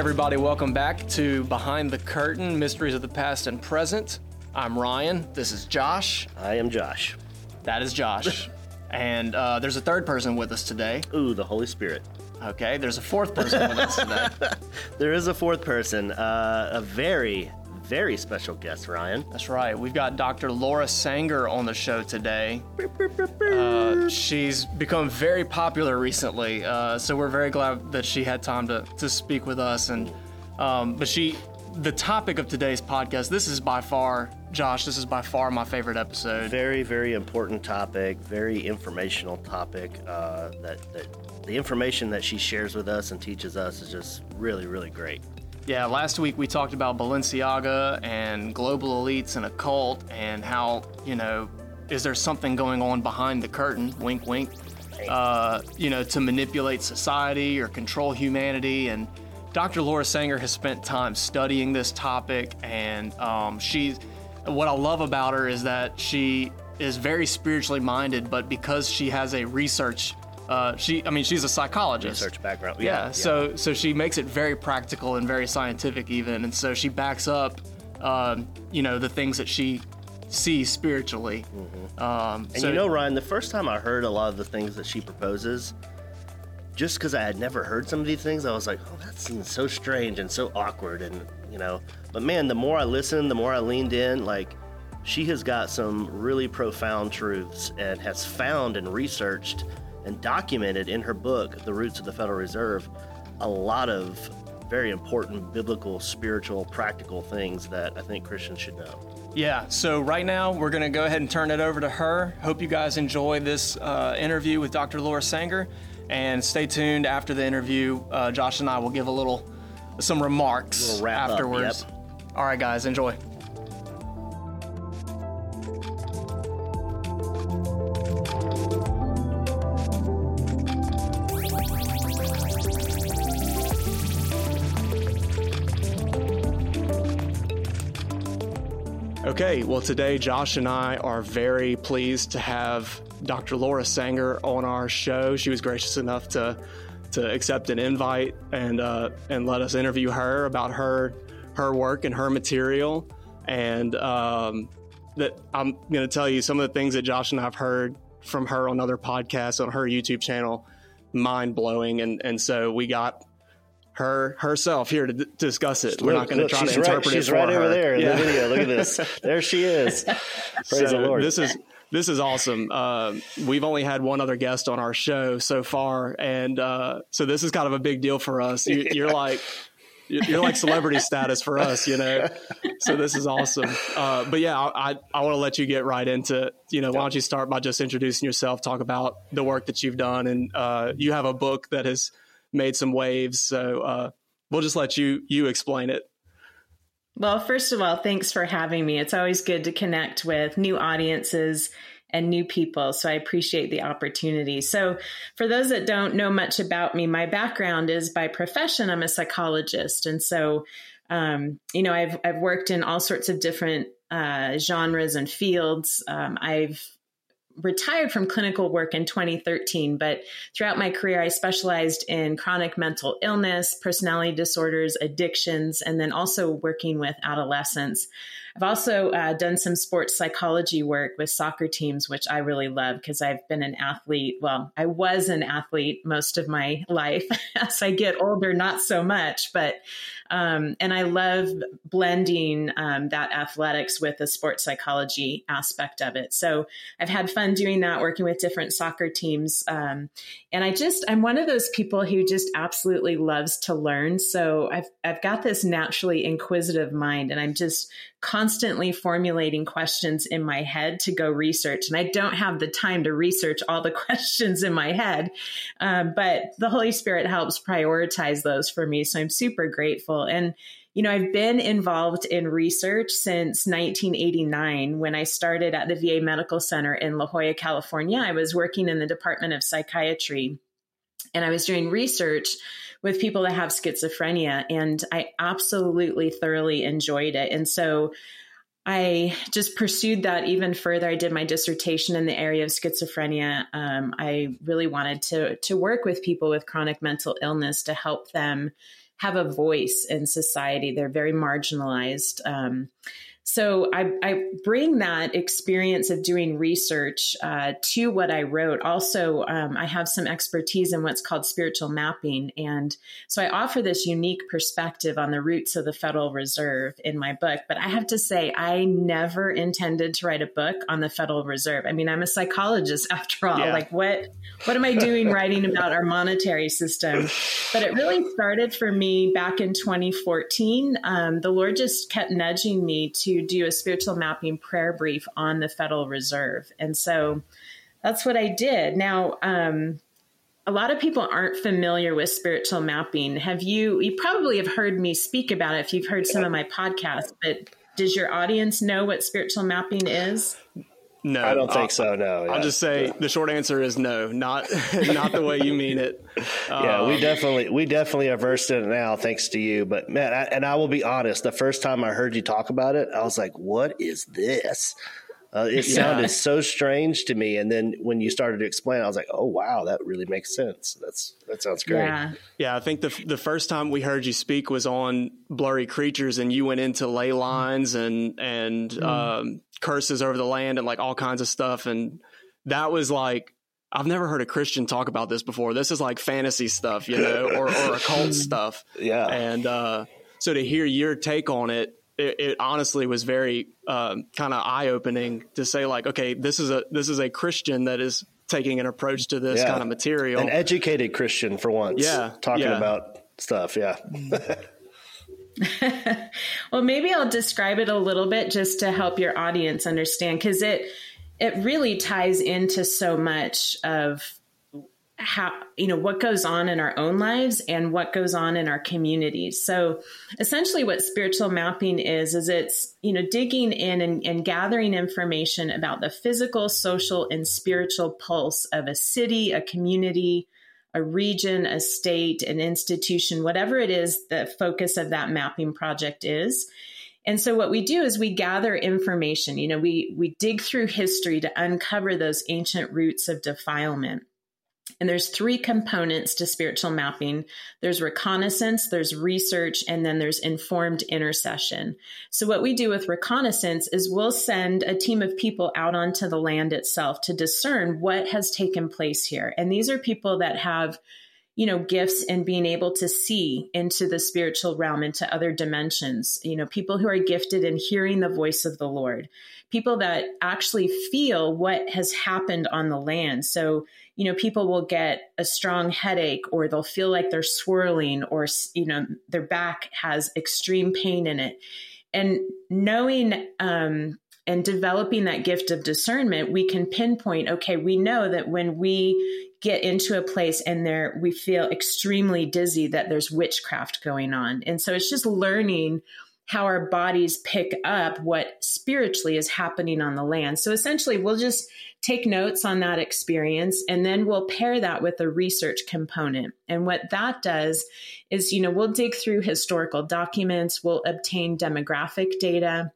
everybody, welcome back to Behind the Curtain Mysteries of the Past and Present. I'm Ryan. This is Josh. I am Josh. That is Josh. and uh, there's a third person with us today. Ooh, the Holy Spirit. Okay, there's a fourth person with us today. There is a fourth person, uh, a very, very special guest, Ryan. That's right. We've got Dr. Laura Sanger on the show today. She's become very popular recently, uh, so we're very glad that she had time to, to speak with us. And um, but she, the topic of today's podcast, this is by far, Josh, this is by far my favorite episode. Very, very important topic, very informational topic. Uh, that, that the information that she shares with us and teaches us is just really, really great. Yeah, last week we talked about Balenciaga and global elites and a cult and how, you know, is there something going on behind the curtain, wink, wink, uh, you know, to manipulate society or control humanity. And Dr. Laura Sanger has spent time studying this topic. And um, she's, what I love about her is that she is very spiritually minded, but because she has a research uh, she, I mean, she's a psychologist. Research background. Yeah, so so she makes it very practical and very scientific even, and so she backs up, um, you know, the things that she sees spiritually. Um, And so, you know, Ryan, the first time I heard a lot of the things that she proposes, just because I had never heard some of these things, I was like, oh, that seems so strange and so awkward. And, you know, but man, the more I listened, the more I leaned in, like, she has got some really profound truths and has found and researched and documented in her book, The Roots of the Federal Reserve, a lot of very important biblical, spiritual, practical things that I think Christians should know. Yeah. So right now we're gonna go ahead and turn it over to her. Hope you guys enjoy this uh, interview with Dr. Laura Sanger, and stay tuned after the interview. Uh, Josh and I will give a little, some remarks wrap up, afterwards. All right, guys, enjoy. Okay, well, today Josh and I are very pleased to have Dr. Laura Sanger on our show. She was gracious enough to to accept an invite and uh, and let us interview her about her her work and her material. And um, that I'm going to tell you some of the things that Josh and I've heard from her on other podcasts on her YouTube channel, mind blowing. And and so we got her herself here to d- discuss it. We're not going to try to interpret right, it She's right her. over there in Yeah. the video. Look at this. There she is. Praise so the Lord. This is this is awesome. Uh, we've only had one other guest on our show so far, and uh, so this is kind of a big deal for us. You, You're like you're you're like celebrity status for us, you know. So this is awesome. Uh, but yeah, I I, I want to let you get right into you know. Why don't you start by just introducing yourself? Talk about the work that you've done, and uh, you have a book that has made some waves. So uh, we'll just let you you explain it. Well, first of all, thanks for having me. It's always good to connect with new audiences and new people. So I appreciate the opportunity. So, for those that don't know much about me, my background is by profession, I'm a psychologist. And so, um, you know, I've, I've worked in all sorts of different uh, genres and fields. Um, I've retired from clinical work in 2013, but throughout my career, I specialized in chronic mental illness, personality disorders, addictions, and then also working with adolescents. I've also uh, done some sports psychology work with soccer teams, which I really love because I've been an athlete. Well, I was an athlete most of my life. As I get older, not so much, but um, and I love blending um, that athletics with the sports psychology aspect of it. So I've had fun doing that, working with different soccer teams. Um, and I just, I'm one of those people who just absolutely loves to learn. So I've, I've got this naturally inquisitive mind and I'm just constantly formulating questions in my head to go research. And I don't have the time to research all the questions in my head. Um, but the Holy Spirit helps prioritize those for me. So I'm super grateful. And you know, I've been involved in research since 1989 when I started at the VA Medical Center in La Jolla, California. I was working in the Department of Psychiatry and I was doing research with people that have schizophrenia and I absolutely thoroughly enjoyed it. And so I just pursued that even further. I did my dissertation in the area of schizophrenia. Um, I really wanted to to work with people with chronic mental illness to help them have a voice in society. They're very marginalized. Um, so I, I, bring that experience of doing research uh, to what I wrote. Also, um, I have some expertise in what's called spiritual mapping. And so I offer this unique perspective on the roots of the Federal Reserve in my book. But I have to say, I never intended to write a book on the Federal Reserve. I mean, I'm a psychologist after all. Yeah. Like, what, what am I doing writing about our monetary system? But it really started for me back in 2014. Um, the Lord just kept nudging me to do a spiritual mapping prayer brief on the Federal Reserve. And so that's what I did. Now, um, a lot of people aren't familiar with spiritual mapping. Have you, you probably have heard me speak about it if you've heard some of my podcasts, but does your audience know what spiritual mapping is? No, I don't think so. No, yeah. I'll just say the short answer is no, not not the way you mean it. yeah, um, we definitely we definitely are versed in it now, thanks to you. But man, I, and I will be honest, the first time I heard you talk about it, I was like, "What is this?" Uh, it yeah. sounded so strange to me, and then when you started to explain, I was like, "Oh wow, that really makes sense." That's that sounds great. Yeah, yeah. I think the the first time we heard you speak was on Blurry Creatures, and you went into ley lines and and mm. um, curses over the land and like all kinds of stuff, and that was like I've never heard a Christian talk about this before. This is like fantasy stuff, you know, or, or occult stuff. Yeah, and uh, so to hear your take on it it, it honestly was very um, kind of eye opening to say like, okay, this is a this is a Christian that is taking an approach to this yeah. kind of material, an educated Christian for once. Yeah, talking yeah. about stuff. Yeah. well, maybe I'll describe it a little bit just to help your audience understand because it it really ties into so much of how you know what goes on in our own lives and what goes on in our communities. So essentially what spiritual mapping is is it's you know digging in and, and gathering information about the physical social and spiritual pulse of a city a community a region a state an institution whatever it is the focus of that mapping project is. And so what we do is we gather information. You know we we dig through history to uncover those ancient roots of defilement and there's three components to spiritual mapping. There's reconnaissance, there's research, and then there's informed intercession. So what we do with reconnaissance is we'll send a team of people out onto the land itself to discern what has taken place here. And these are people that have you know gifts and being able to see into the spiritual realm into other dimensions you know people who are gifted in hearing the voice of the lord people that actually feel what has happened on the land so you know, people will get a strong headache or they'll feel like they're swirling or, you know, their back has extreme pain in it. And knowing um, and developing that gift of discernment, we can pinpoint, okay, we know that when we get into a place and there we feel extremely dizzy that there's witchcraft going on. And so it's just learning how our bodies pick up what spiritually is happening on the land. So essentially, we'll just take notes on that experience and then we'll pair that with a research component. And what that does is, you know, we'll dig through historical documents, we'll obtain demographic data,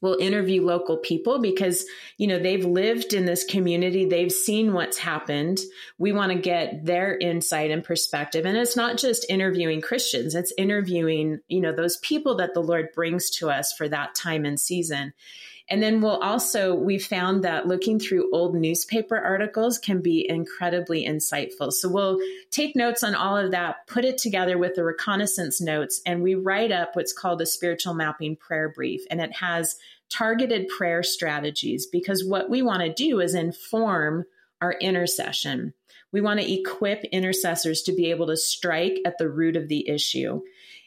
we'll interview local people because you know they've lived in this community. They've seen what's happened. We want to get their insight and perspective. And it's not just interviewing christians. It's interviewing you know those people that the lord brings to us for that time and season and then we'll also, we found that looking through old newspaper articles can be incredibly insightful. So we'll take notes on all of that, put it together with the reconnaissance notes, and we write up what's called a spiritual mapping prayer brief. And it has targeted prayer strategies because what we want to do is inform our intercession. We want to equip intercessors to be able to strike at the root of the issue.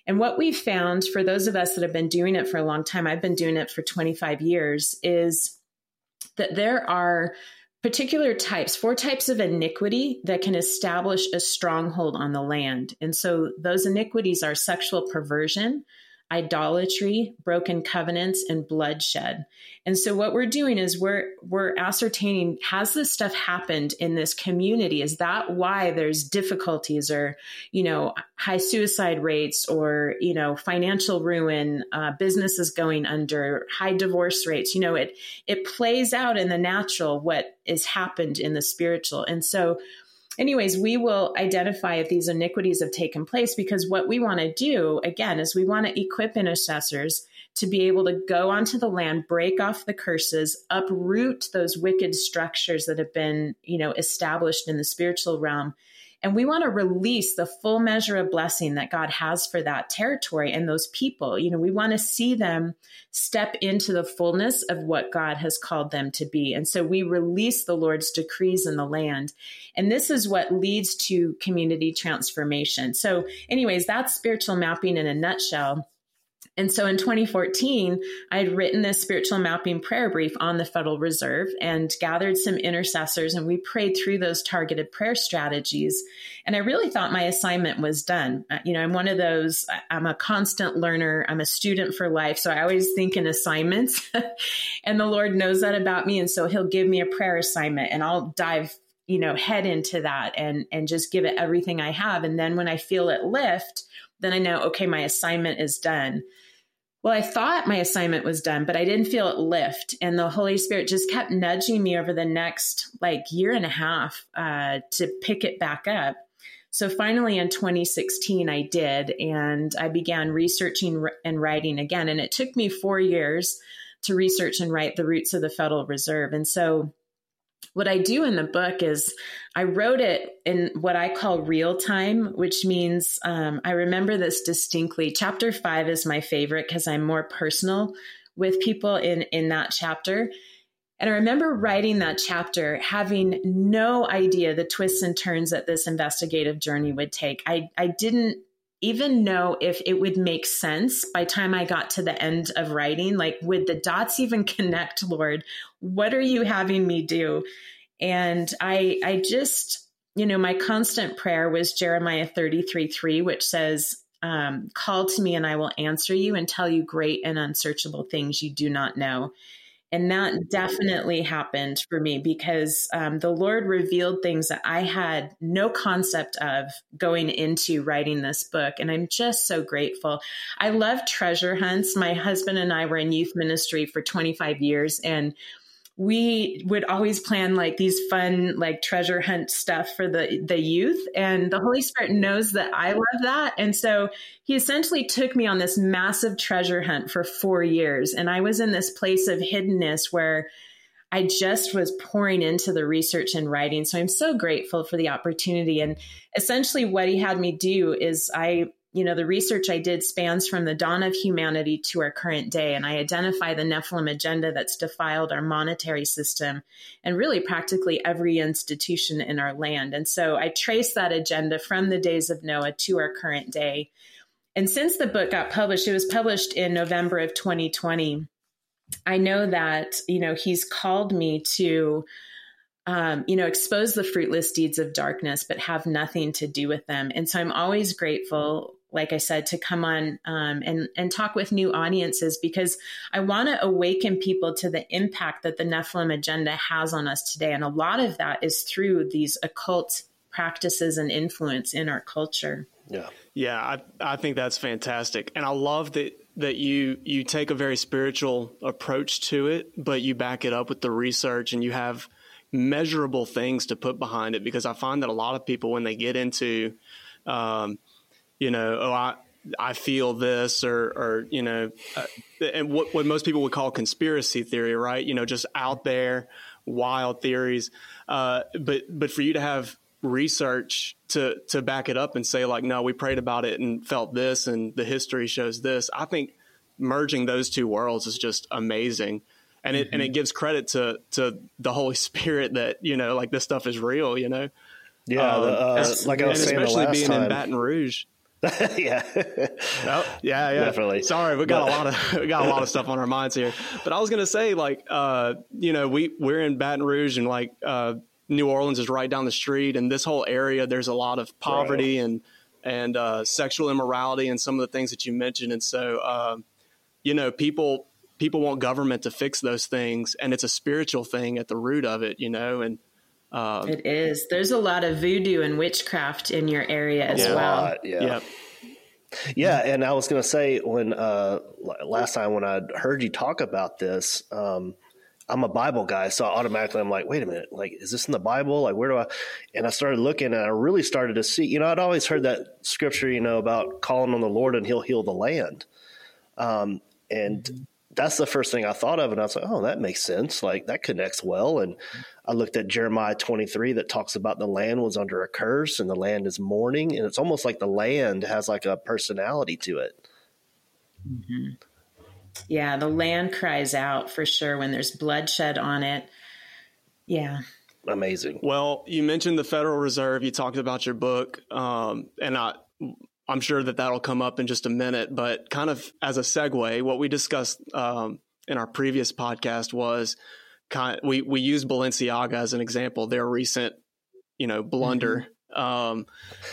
And what we've found for those of us that have been doing it for a long time, I've been doing it for 25 years, is that there are particular types, four types of iniquity that can establish a stronghold on the land. And so those iniquities are sexual perversion, idolatry, broken covenants, and bloodshed. And so what we're doing is we're we're ascertaining has this stuff happened in this community? Is that why there's difficulties or you know high suicide rates or you know financial ruin, uh, businesses going under, high divorce rates? You know it it plays out in the natural what is happened in the spiritual, and so anyways, we will identify if these iniquities have taken place because what we want to do, again, is we want to equip intercessors to be able to go onto the land, break off the curses, uproot those wicked structures that have been, you know, established in the spiritual realm, and we want to release the full measure of blessing that God has for that territory and those people. You know, we want to see them step into the fullness of what God has called them to be. And so we release the Lord's decrees in the land. And this is what leads to community transformation. So, anyways, that's spiritual mapping in a nutshell. And so in 2014, I had written this spiritual mapping prayer brief on the Federal Reserve and gathered some intercessors, and we prayed through those targeted prayer strategies. And I really thought my assignment was done. Uh, you know, I'm one of those, I'm a constant learner, I'm a student for life. So I always think in assignments, and the Lord knows that about me. And so He'll give me a prayer assignment, and I'll dive you know head into that and and just give it everything i have and then when i feel it lift then i know okay my assignment is done well, I thought my assignment was done, but I didn't feel it lift. And the Holy Spirit just kept nudging me over the next like year and a half uh, to pick it back up. So finally in 2016, I did, and I began researching and writing again. And it took me four years to research and write the roots of the Federal Reserve. And so what I do in the book is I wrote it in what I call real time, which means um, I remember this distinctly. Chapter five is my favorite because I'm more personal with people in in that chapter. And I remember writing that chapter having no idea the twists and turns that this investigative journey would take. I, I didn't even know if it would make sense by time I got to the end of writing. Like, would the dots even connect, Lord? What are you having me do? And I, I just, you know, my constant prayer was Jeremiah 33 3, which says, um, Call to me and I will answer you and tell you great and unsearchable things you do not know. And that definitely happened for me because um, the Lord revealed things that I had no concept of going into writing this book. And I'm just so grateful. I love treasure hunts. My husband and I were in youth ministry for 25 years. And we would always plan like these fun like treasure hunt stuff for the the youth and the holy spirit knows that i love that and so he essentially took me on this massive treasure hunt for 4 years and i was in this place of hiddenness where I just was pouring into the research and writing. So I'm so grateful for the opportunity. And essentially, what he had me do is I you know, the research I did spans from the dawn of humanity to our current day, and I identify the Nephilim agenda that's defiled our monetary system and really practically every institution in our land. And so I trace that agenda from the days of Noah to our current day. And since the book got published, it was published in November of 2020. I know that, you know, he's called me to um, you know, expose the fruitless deeds of darkness, but have nothing to do with them. And so I'm always grateful like I said, to come on um, and and talk with new audiences because I want to awaken people to the impact that the Nephilim agenda has on us today, and a lot of that is through these occult practices and influence in our culture. Yeah, yeah, I I think that's fantastic, and I love that that you you take a very spiritual approach to it, but you back it up with the research, and you have measurable things to put behind it because I find that a lot of people when they get into um, you know, oh, I, I feel this or, or you know, uh, and what, what most people would call conspiracy theory, right? You know, just out there, wild theories. Uh, but, but for you to have research to, to back it up and say like, no, we prayed about it and felt this and the history shows this. I think merging those two worlds is just amazing. And it, mm-hmm. and it mm-hmm. gives credit to, to the Holy Spirit that, you know, like this stuff is real, you know? Yeah. Um, uh, like I was saying, especially being time. in Baton Rouge. yeah. oh, yeah, yeah. Definitely. Sorry, we got a lot of we got a lot of stuff on our minds here. But I was gonna say, like, uh, you know, we we're in Baton Rouge, and like uh, New Orleans is right down the street, and this whole area, there's a lot of poverty right. and and uh, sexual immorality and some of the things that you mentioned. And so, uh, you know, people people want government to fix those things, and it's a spiritual thing at the root of it. You know, and uh, it is. There's a lot of voodoo and witchcraft in your area as yeah, well. yeah. Yep. Yeah, and I was going to say when uh, last time when I heard you talk about this, um, I'm a Bible guy, so automatically I'm like, wait a minute, like, is this in the Bible? Like, where do I? And I started looking, and I really started to see. You know, I'd always heard that scripture, you know, about calling on the Lord and He'll heal the land. Um, and mm-hmm. That's the first thing I thought of, and I was like, oh, that makes sense. Like that connects well. And I looked at Jeremiah 23 that talks about the land was under a curse and the land is mourning, and it's almost like the land has like a personality to it. Mm-hmm. Yeah, the land cries out for sure when there's bloodshed on it. Yeah. Amazing. Well, you mentioned the Federal Reserve. You talked about your book, um, and I, I'm sure that that'll come up in just a minute. But kind of as a segue, what we discussed um, in our previous podcast was kind. Of, we we used Balenciaga as an example. Their recent, you know, blunder, mm-hmm. um,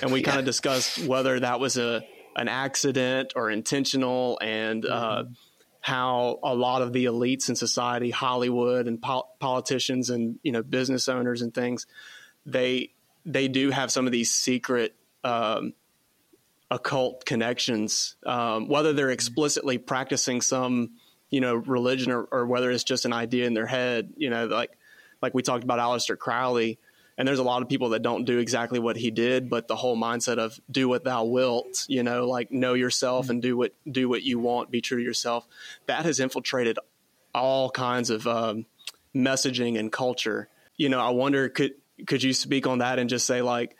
and we yeah. kind of discussed whether that was a an accident or intentional, and uh, mm-hmm. uh, how a lot of the elites in society, Hollywood and pol- politicians and you know business owners and things, they they do have some of these secret um, occult connections, um, whether they're explicitly practicing some you know religion or, or, whether it's just an idea in their head. You know, like like we talked about Aleister Crowley and there's a lot of people that don't do exactly what he did but the whole mindset of do what thou wilt you know like know yourself and do what do what you want be true to yourself. That has infiltrated all kinds of um, messaging and culture. You know i wonder could could you speak on that and just say like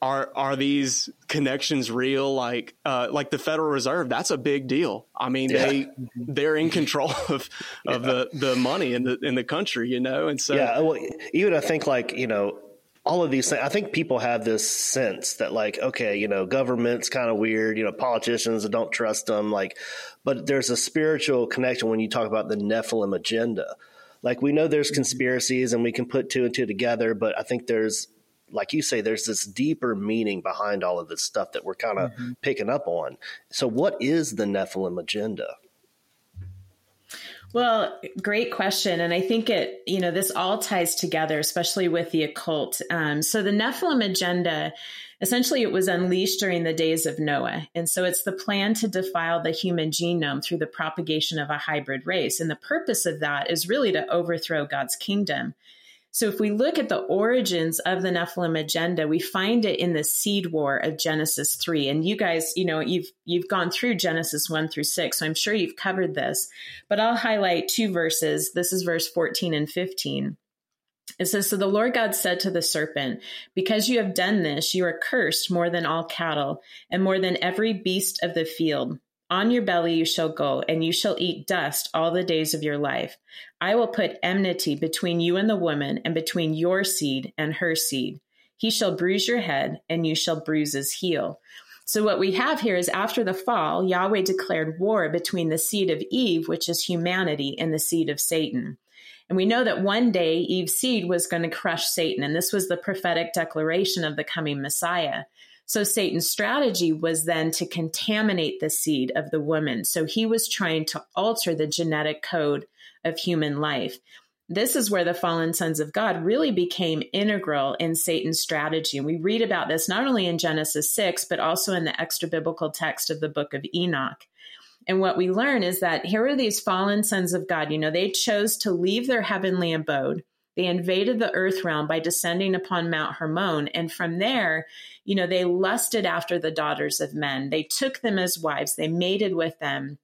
are are these connections real like uh, like the federal reserve that's a big deal i mean yeah. they they're in control of of yeah. the the money in the in the country you know and so yeah well, even i think like you know all of these things i think people have this sense that like okay you know government's kind of weird you know politicians don't trust them like but there's a spiritual connection when you talk about the nephilim agenda like we know there's mm-hmm. conspiracies and we can put two and two together but i think there's like you say, there's this deeper meaning behind all of this stuff that we're kind of mm-hmm. picking up on. So, what is the Nephilim agenda? Well, great question. And I think it, you know, this all ties together, especially with the occult. Um, so, the Nephilim agenda essentially it was unleashed during the days of Noah. And so it's the plan to defile the human genome through the propagation of a hybrid race. And the purpose of that is really to overthrow God's kingdom. So if we look at the origins of the Nephilim agenda, we find it in the seed war of Genesis 3. And you guys, you know, you've you've gone through Genesis 1 through 6, so I'm sure you've covered this. But I'll highlight two verses. This is verse 14 and 15. It says, So the Lord God said to the serpent, Because you have done this, you are cursed more than all cattle, and more than every beast of the field. On your belly you shall go, and you shall eat dust all the days of your life. I will put enmity between you and the woman, and between your seed and her seed. He shall bruise your head, and you shall bruise his heel. So, what we have here is after the fall, Yahweh declared war between the seed of Eve, which is humanity, and the seed of Satan. And we know that one day Eve's seed was going to crush Satan, and this was the prophetic declaration of the coming Messiah. So Satan's strategy was then to contaminate the seed of the woman. So he was trying to alter the genetic code of human life. This is where the fallen sons of God really became integral in Satan's strategy. And we read about this not only in Genesis 6, but also in the extra biblical text of the book of Enoch. And what we learn is that here are these fallen sons of God. You know, they chose to leave their heavenly abode they invaded the earth realm by descending upon Mount Hermon. And from there, you know, they lusted after the daughters of men. They took them as wives, they mated with them,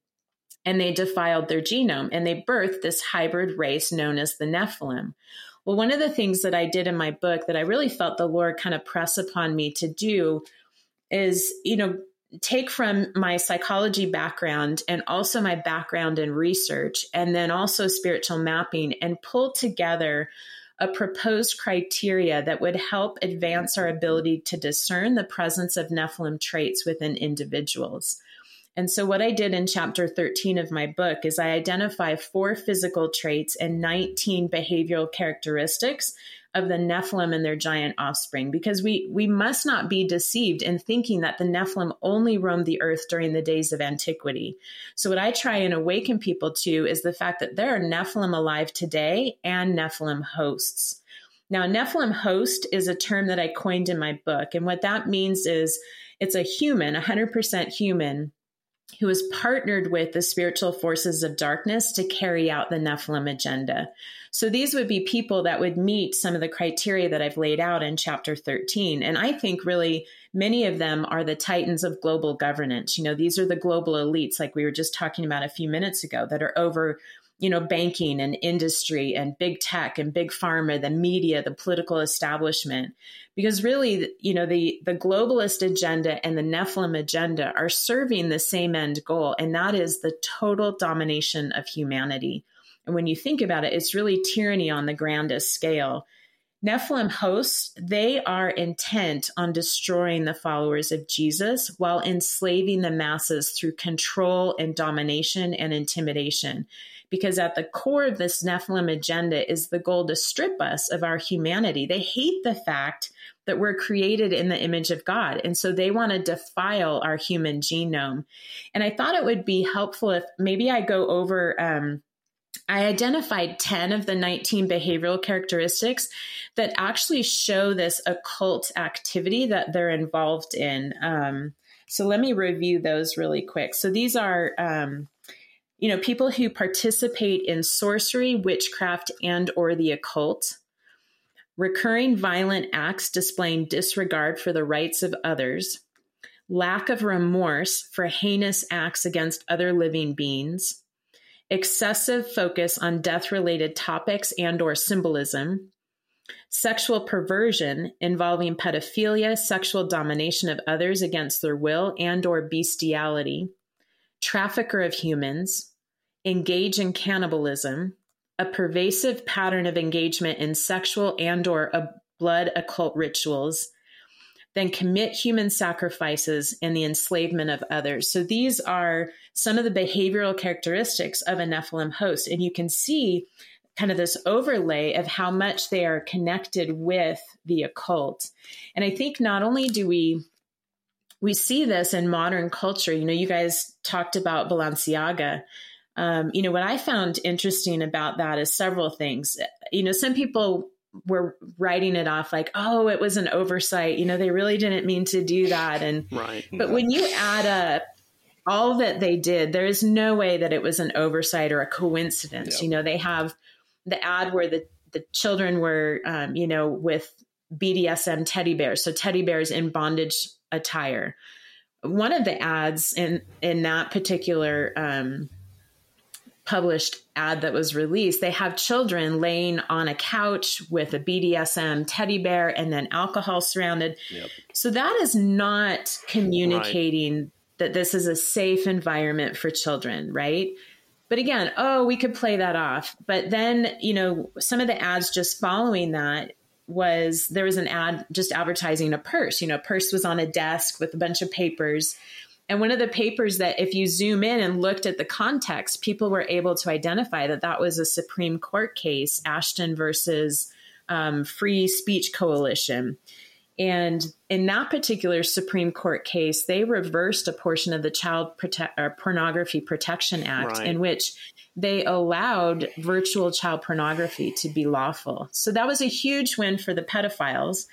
and they defiled their genome. And they birthed this hybrid race known as the Nephilim. Well, one of the things that I did in my book that I really felt the Lord kind of press upon me to do is, you know, take from my psychology background and also my background in research and then also spiritual mapping and pull together a proposed criteria that would help advance our ability to discern the presence of Nephilim traits within individuals. And so, what I did in chapter 13 of my book is I identify four physical traits and 19 behavioral characteristics of the Nephilim and their giant offspring because we we must not be deceived in thinking that the Nephilim only roamed the earth during the days of antiquity. So what I try and awaken people to is the fact that there are Nephilim alive today and Nephilim hosts. Now, Nephilim host is a term that I coined in my book and what that means is it's a human, 100% human who has partnered with the spiritual forces of darkness to carry out the Nephilim agenda. So these would be people that would meet some of the criteria that I've laid out in chapter 13. And I think really many of them are the titans of global governance. You know, these are the global elites, like we were just talking about a few minutes ago, that are over you know, banking and industry and big tech and big pharma, the media, the political establishment. Because really, you know, the, the globalist agenda and the Nephilim agenda are serving the same end goal, and that is the total domination of humanity. And when you think about it, it's really tyranny on the grandest scale. Nephilim hosts, they are intent on destroying the followers of Jesus while enslaving the masses through control and domination and intimidation because at the core of this Nephilim agenda is the goal to strip us of our humanity. They hate the fact that we're created in the image of God. And so they want to defile our human genome. And I thought it would be helpful if maybe I go over. Um, I identified 10 of the 19 behavioral characteristics that actually show this occult activity that they're involved in. Um, so let me review those really quick. So these are um, you know, people who participate in sorcery, witchcraft, and or the occult, recurring violent acts displaying disregard for the rights of others, lack of remorse for heinous acts against other living beings, excessive focus on death-related topics and or symbolism, sexual perversion involving pedophilia, sexual domination of others against their will and or bestiality, trafficker of humans, engage in cannibalism, a pervasive pattern of engagement in sexual and or uh, blood occult rituals, then commit human sacrifices and the enslavement of others. So these are some of the behavioral characteristics of a Nephilim host. And you can see kind of this overlay of how much they are connected with the occult. And I think not only do we we see this in modern culture, you know, you guys talked about Balenciaga um, you know, what I found interesting about that is several things. You know, some people were writing it off like, oh, it was an oversight. You know, they really didn't mean to do that. And right. But when you add up all that they did, there is no way that it was an oversight or a coincidence. You know, they have the ad where the the children were, um, you know, with BDSM teddy bears, so teddy bears in bondage attire. One of the ads in in that particular um, published ad that was released, they have children laying on a couch with a BDSM teddy bear and then alcohol surrounded. Yep. So that is not communicating right. that this is a safe environment for children, right? But again, oh, we could play that off. But then, you know, some of the ads just following that was there was an ad just advertising a purse. You know, purse was on a desk with a bunch of papers and one of the papers that, if you zoom in and looked at the context, people were able to identify that that was a Supreme Court case, Ashcroft versus um, Free Speech Coalition. And in that particular Supreme Court case, they reversed a portion of the Child Prote- Pornography Protection Act right. in which they allowed virtual child pornography to be lawful. So that was a huge win for the pedophiles.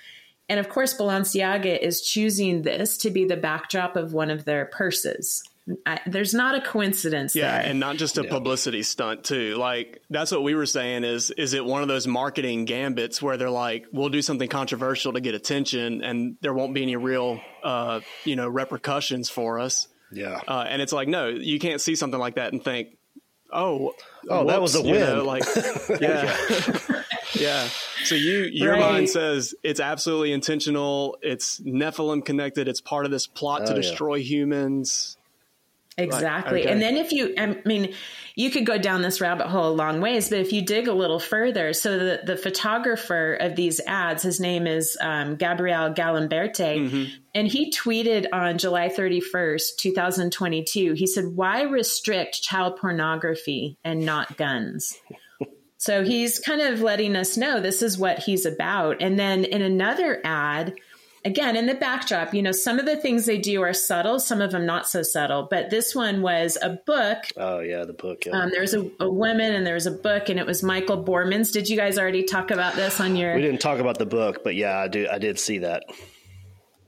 And of course, Balenciaga is choosing this to be the backdrop of one of their purses. I, there's not a coincidence yeah there. and not just a yeah. publicity stunt too like that's what we were saying is is it one of those marketing gambits where they're like we'll do something controversial to get attention and there won't be any real uh, you know repercussions for us yeah uh, and it's like no you can't see something like that and think oh oh whoops, that was a win know, like yeah yeah. So you your right. mind says it's absolutely intentional. It's Nephilim connected. It's part of this plot oh, to destroy yeah. humans. Exactly. Okay. And then if you, I mean, you could go down this rabbit hole a long ways, but if you dig a little further, so the, the photographer of these ads, his name is um, Gabriel Galimberti, mm-hmm. and he tweeted on July 31st, 2022, he said, Why restrict child pornography and not guns? So he's kind of letting us know this is what he's about. And then in another ad, again, in the backdrop, you know, some of the things they do are subtle, some of them not so subtle. But this one was a book. Oh, yeah, the book. Yeah. Um, there was a, a woman and there was a book, and it was Michael Borremans. Did you guys already talk about this on your? We didn't talk about the book, but yeah, I do. I did see that.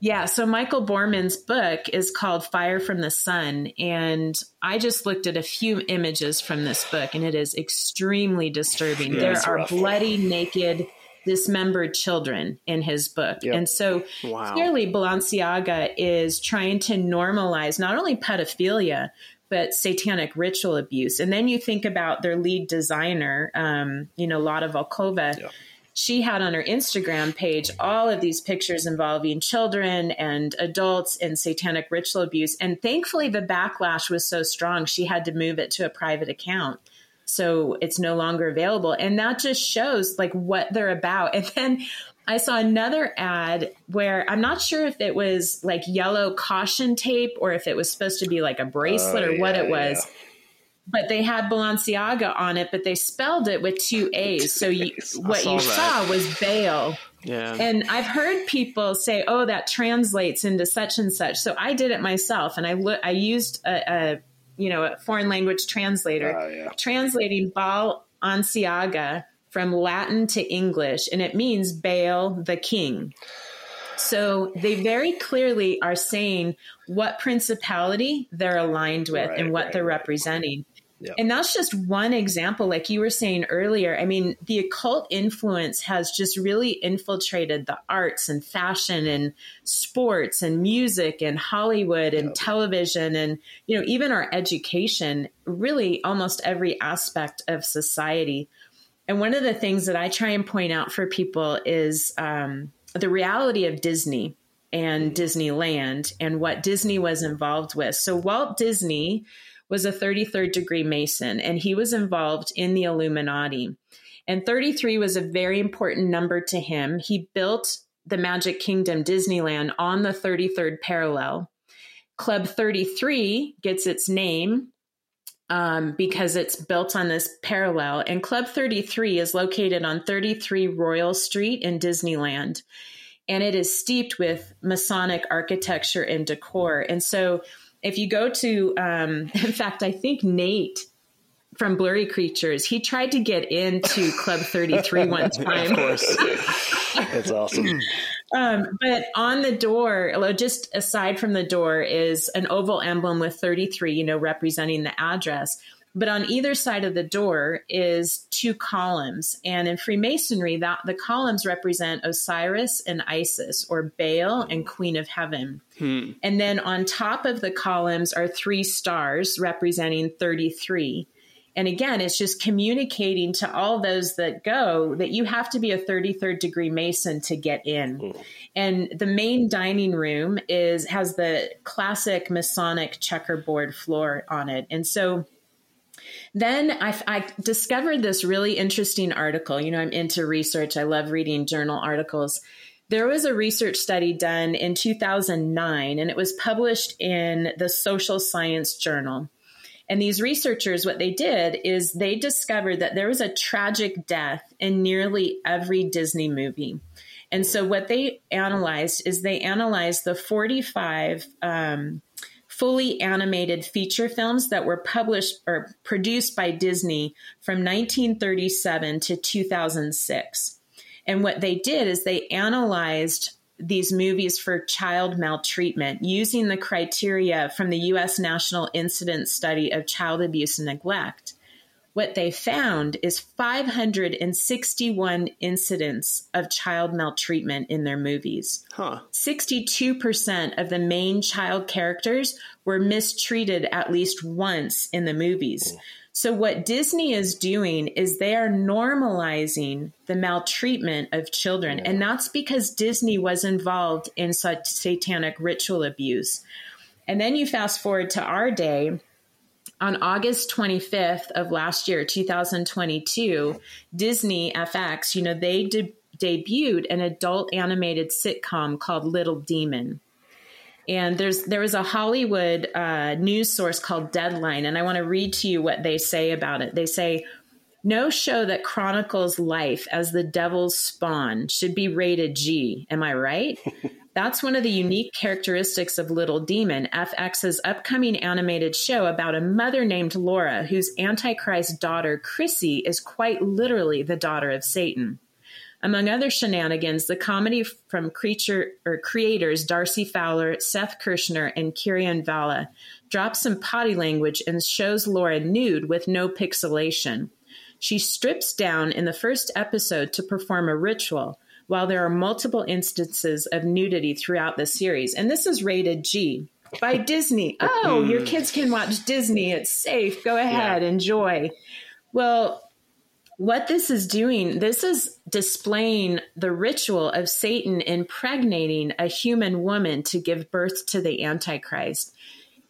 Yeah, so Michael Borremans' book is called Fire from the Sun. And I just looked at a few images from this book, and it is extremely disturbing. Yeah, there are rough. bloody, naked, dismembered children in his book. Yep. And so wow. clearly, Balenciaga is trying to normalize not only pedophilia, but satanic ritual abuse. And then you think about their lead designer, um, you know, Lotta Volkova. Yeah she had on her Instagram page all of these pictures involving children and adults in satanic ritual abuse. And thankfully, the backlash was so strong, she had to move it to a private account. So it's no longer available. And that just shows like what they're about. And then I saw another ad where I'm not sure if it was like yellow caution tape or if it was supposed to be like a bracelet oh, or yeah, what it was. Yeah but they had Balenciaga on it, but they spelled it with two A's. So you, what saw you that. saw was Baal. Yeah. And I've heard people say, "Oh, that translates into such and such." So I did it myself, and I look. I used a, a you know a foreign language translator, uh, yeah. translating Balenciaga from Latin to English, and it means Baal the king. So they very clearly are saying what principality they're aligned with right, and what right, they're right. representing. Yep. And that's just one example. Like you were saying earlier, I mean, the occult influence has just really infiltrated the arts and fashion and sports and music and Hollywood and yep. television and, you know, even our education, really almost every aspect of society. And one of the things that I try and point out for people is um, the reality of Disney and Disneyland and what Disney was involved with. So, Walt Disney was a 33rd degree Mason, and he was involved in the Illuminati. And 33 was a very important number to him. He built the Magic Kingdom Disneyland on the 33rd parallel. Club 33 gets its name um, because it's built on this parallel. And Club 33 is located on 33 Royal Street in Disneyland. And it is steeped with Masonic architecture and decor. And so if you go to, um, in fact, I think Nate from Blurry Creatures, he tried to get into Club 33 one time. of course. It's awesome. Um, but on the door, just aside from the door, is an oval emblem with 33, you know, representing the address. But on either side of the door is two columns. And in Freemasonry, that the columns represent Osiris and Isis, or Baal and Queen of Heaven. Hmm. And then on top of the columns are three stars representing 33. And again, it's just communicating to all those that go that you have to be a 33rd degree Mason to get in. Mm. And the main dining room is has the classic Masonic checkerboard floor on it. And so then I, I, discovered this really interesting article. You know, I'm into research, I love reading journal articles. There was a research study done in 2009, and it was published in the Social Science Journal. And these researchers, what they did is they discovered that there was a tragic death in nearly every Disney movie. And so, what they analyzed is they analyzed the 45 um, fully animated feature films that were published or produced by Disney from 1937 to 2006. And what they did is they analyzed these movies for child maltreatment using the criteria from the U.S. National Incident Study of Child Abuse and Neglect what they found is 561 incidents of child maltreatment in their movies. Huh. 62% of the main child characters were mistreated at least once in the movies. So, what Disney is doing is they are normalizing the maltreatment of children. And that's because Disney was involved in such satanic ritual abuse. And then you fast forward to our day on August 25th of last year, 2022, Disney FX, you know, they de- debuted an adult animated sitcom called Little Demon. And there's there was a Hollywood uh, news source called Deadline, and I want to read to you what they say about it. They say No show that chronicles life as the devil's spawn should be rated G. Am I right? That's one of the unique characteristics of Little Demon, FX's upcoming animated show about a mother named Laura, whose Antichrist daughter, Chrissy, is quite literally the daughter of Satan. Among other shenanigans, the comedy from creature or creators Darcy Fowler, Seth Kirschner, and Kieran Valla drops some potty language and shows Laura nude with no pixelation. She strips down in the first episode to perform a ritual, while there are multiple instances of nudity throughout the series. And this is rated G by Disney. Mm-hmm. Oh, your kids can watch Disney. It's safe. Go ahead, yeah. enjoy. Well, what this is doing, this is displaying the ritual of Satan impregnating a human woman to give birth to the Antichrist.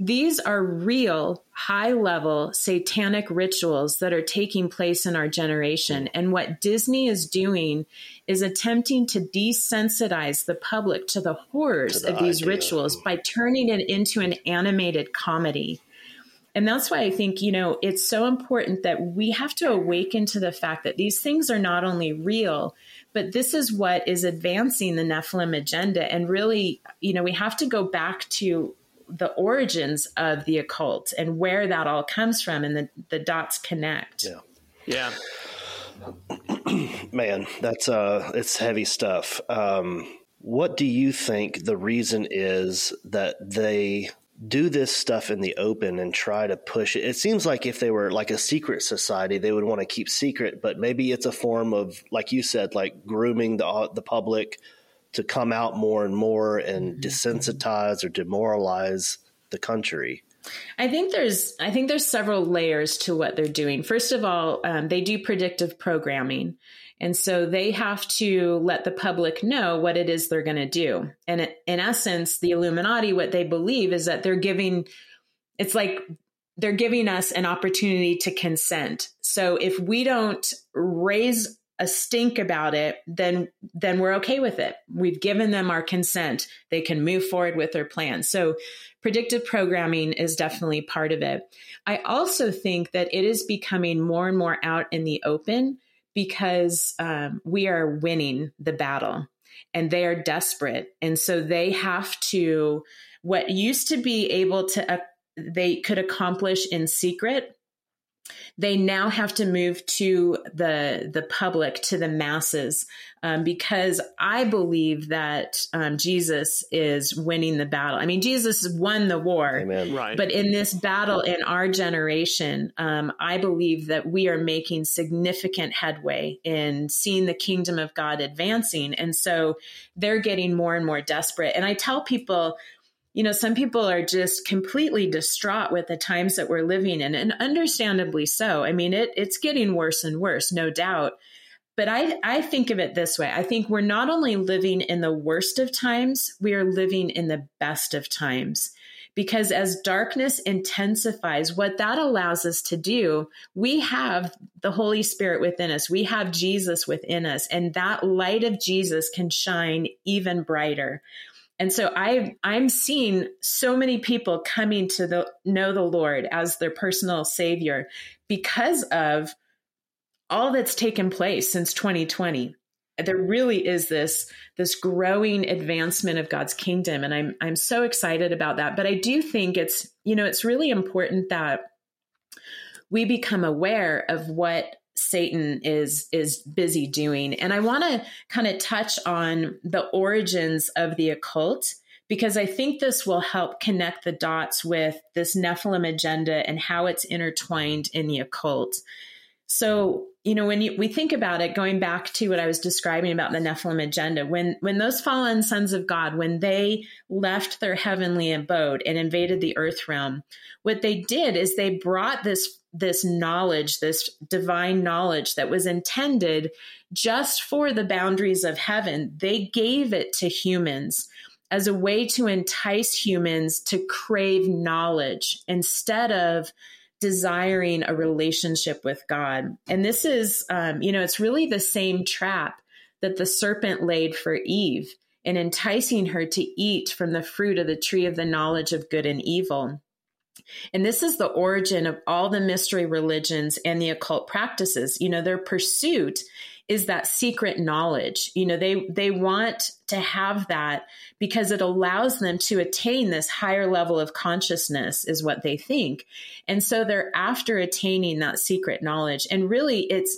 These are real, high level satanic rituals that are taking place in our generation. And what Disney is doing is attempting to desensitize the public to the horrors to the of these idea. rituals by turning it into an animated comedy. And that's why I think, you know, it's so important that we have to awaken to the fact that these things are not only real, but this is what is advancing the Nephilim agenda. And really, you know, we have to go back to the origins of the occult and where that all comes from and the, the dots connect. Yeah. Yeah. Man, that's uh it's heavy stuff. Um what do you think the reason is that they do this stuff in the open and try to push it. It seems like if they were like a secret society, they would want to keep secret, but maybe it's a form of, like you said, like grooming the the public to come out more and more and mm-hmm. desensitize or demoralize the country? I think there's I think there's several layers to what they're doing. First of all, um, they do predictive programming, and so they have to let the public know what it is they're going to do. And in essence, the Illuminati, what they believe is that they're giving. It's like they're giving us an opportunity to consent. So if we don't raise a stink about it, then then we're okay with it. We've given them our consent. They can move forward with their plan. So predictive programming is definitely part of it. I also think that it is becoming more and more out in the open because um, we are winning the battle and they are desperate. And so they have to, what used to be able to, uh, they could accomplish in secret they now have to move to the the public to the masses um, because I believe that um, Jesus is winning the battle. I mean, Jesus won the war, Amen. right? But in this battle in our generation, um, I believe that we are making significant headway in seeing the kingdom of God advancing, and so they're getting more and more desperate. And I tell people you know, some people are just completely distraught with the times that we're living in, and understandably so. I mean, it, it's getting worse and worse, no doubt. But I, I think of it this way I think we're not only living in the worst of times, we are living in the best of times. Because as darkness intensifies, what that allows us to do, we have the Holy Spirit within us. We have Jesus within us, and that light of Jesus can shine even brighter. And so I I'm seeing so many people coming to the know the Lord as their personal savior because of all that's taken place since 2020. There really is this this growing advancement of God's kingdom and I'm I'm so excited about that. But I do think it's you know it's really important that we become aware of what Satan is is busy doing. And I want to kind of touch on the origins of the occult because I think this will help connect the dots with this Nephilim agenda and how it's intertwined in the occult. So, you know, when you, we think about it, going back to what I was describing about the Nephilim agenda, when when those fallen sons of God, when they left their heavenly abode and invaded the earth realm, what they did is they brought this this knowledge, this divine knowledge that was intended just for the boundaries of heaven. They gave it to humans as a way to entice humans to crave knowledge instead of desiring a relationship with God. And this is, um, you know, it's really the same trap that the serpent laid for Eve in enticing her to eat from the fruit of the tree of the knowledge of good and evil. And this is the origin of all the mystery religions and the occult practices. You know, their pursuit is that secret knowledge. You know, they they want to have that because it allows them to attain this higher level of consciousness is what they think. And so they're after attaining that secret knowledge. And really it's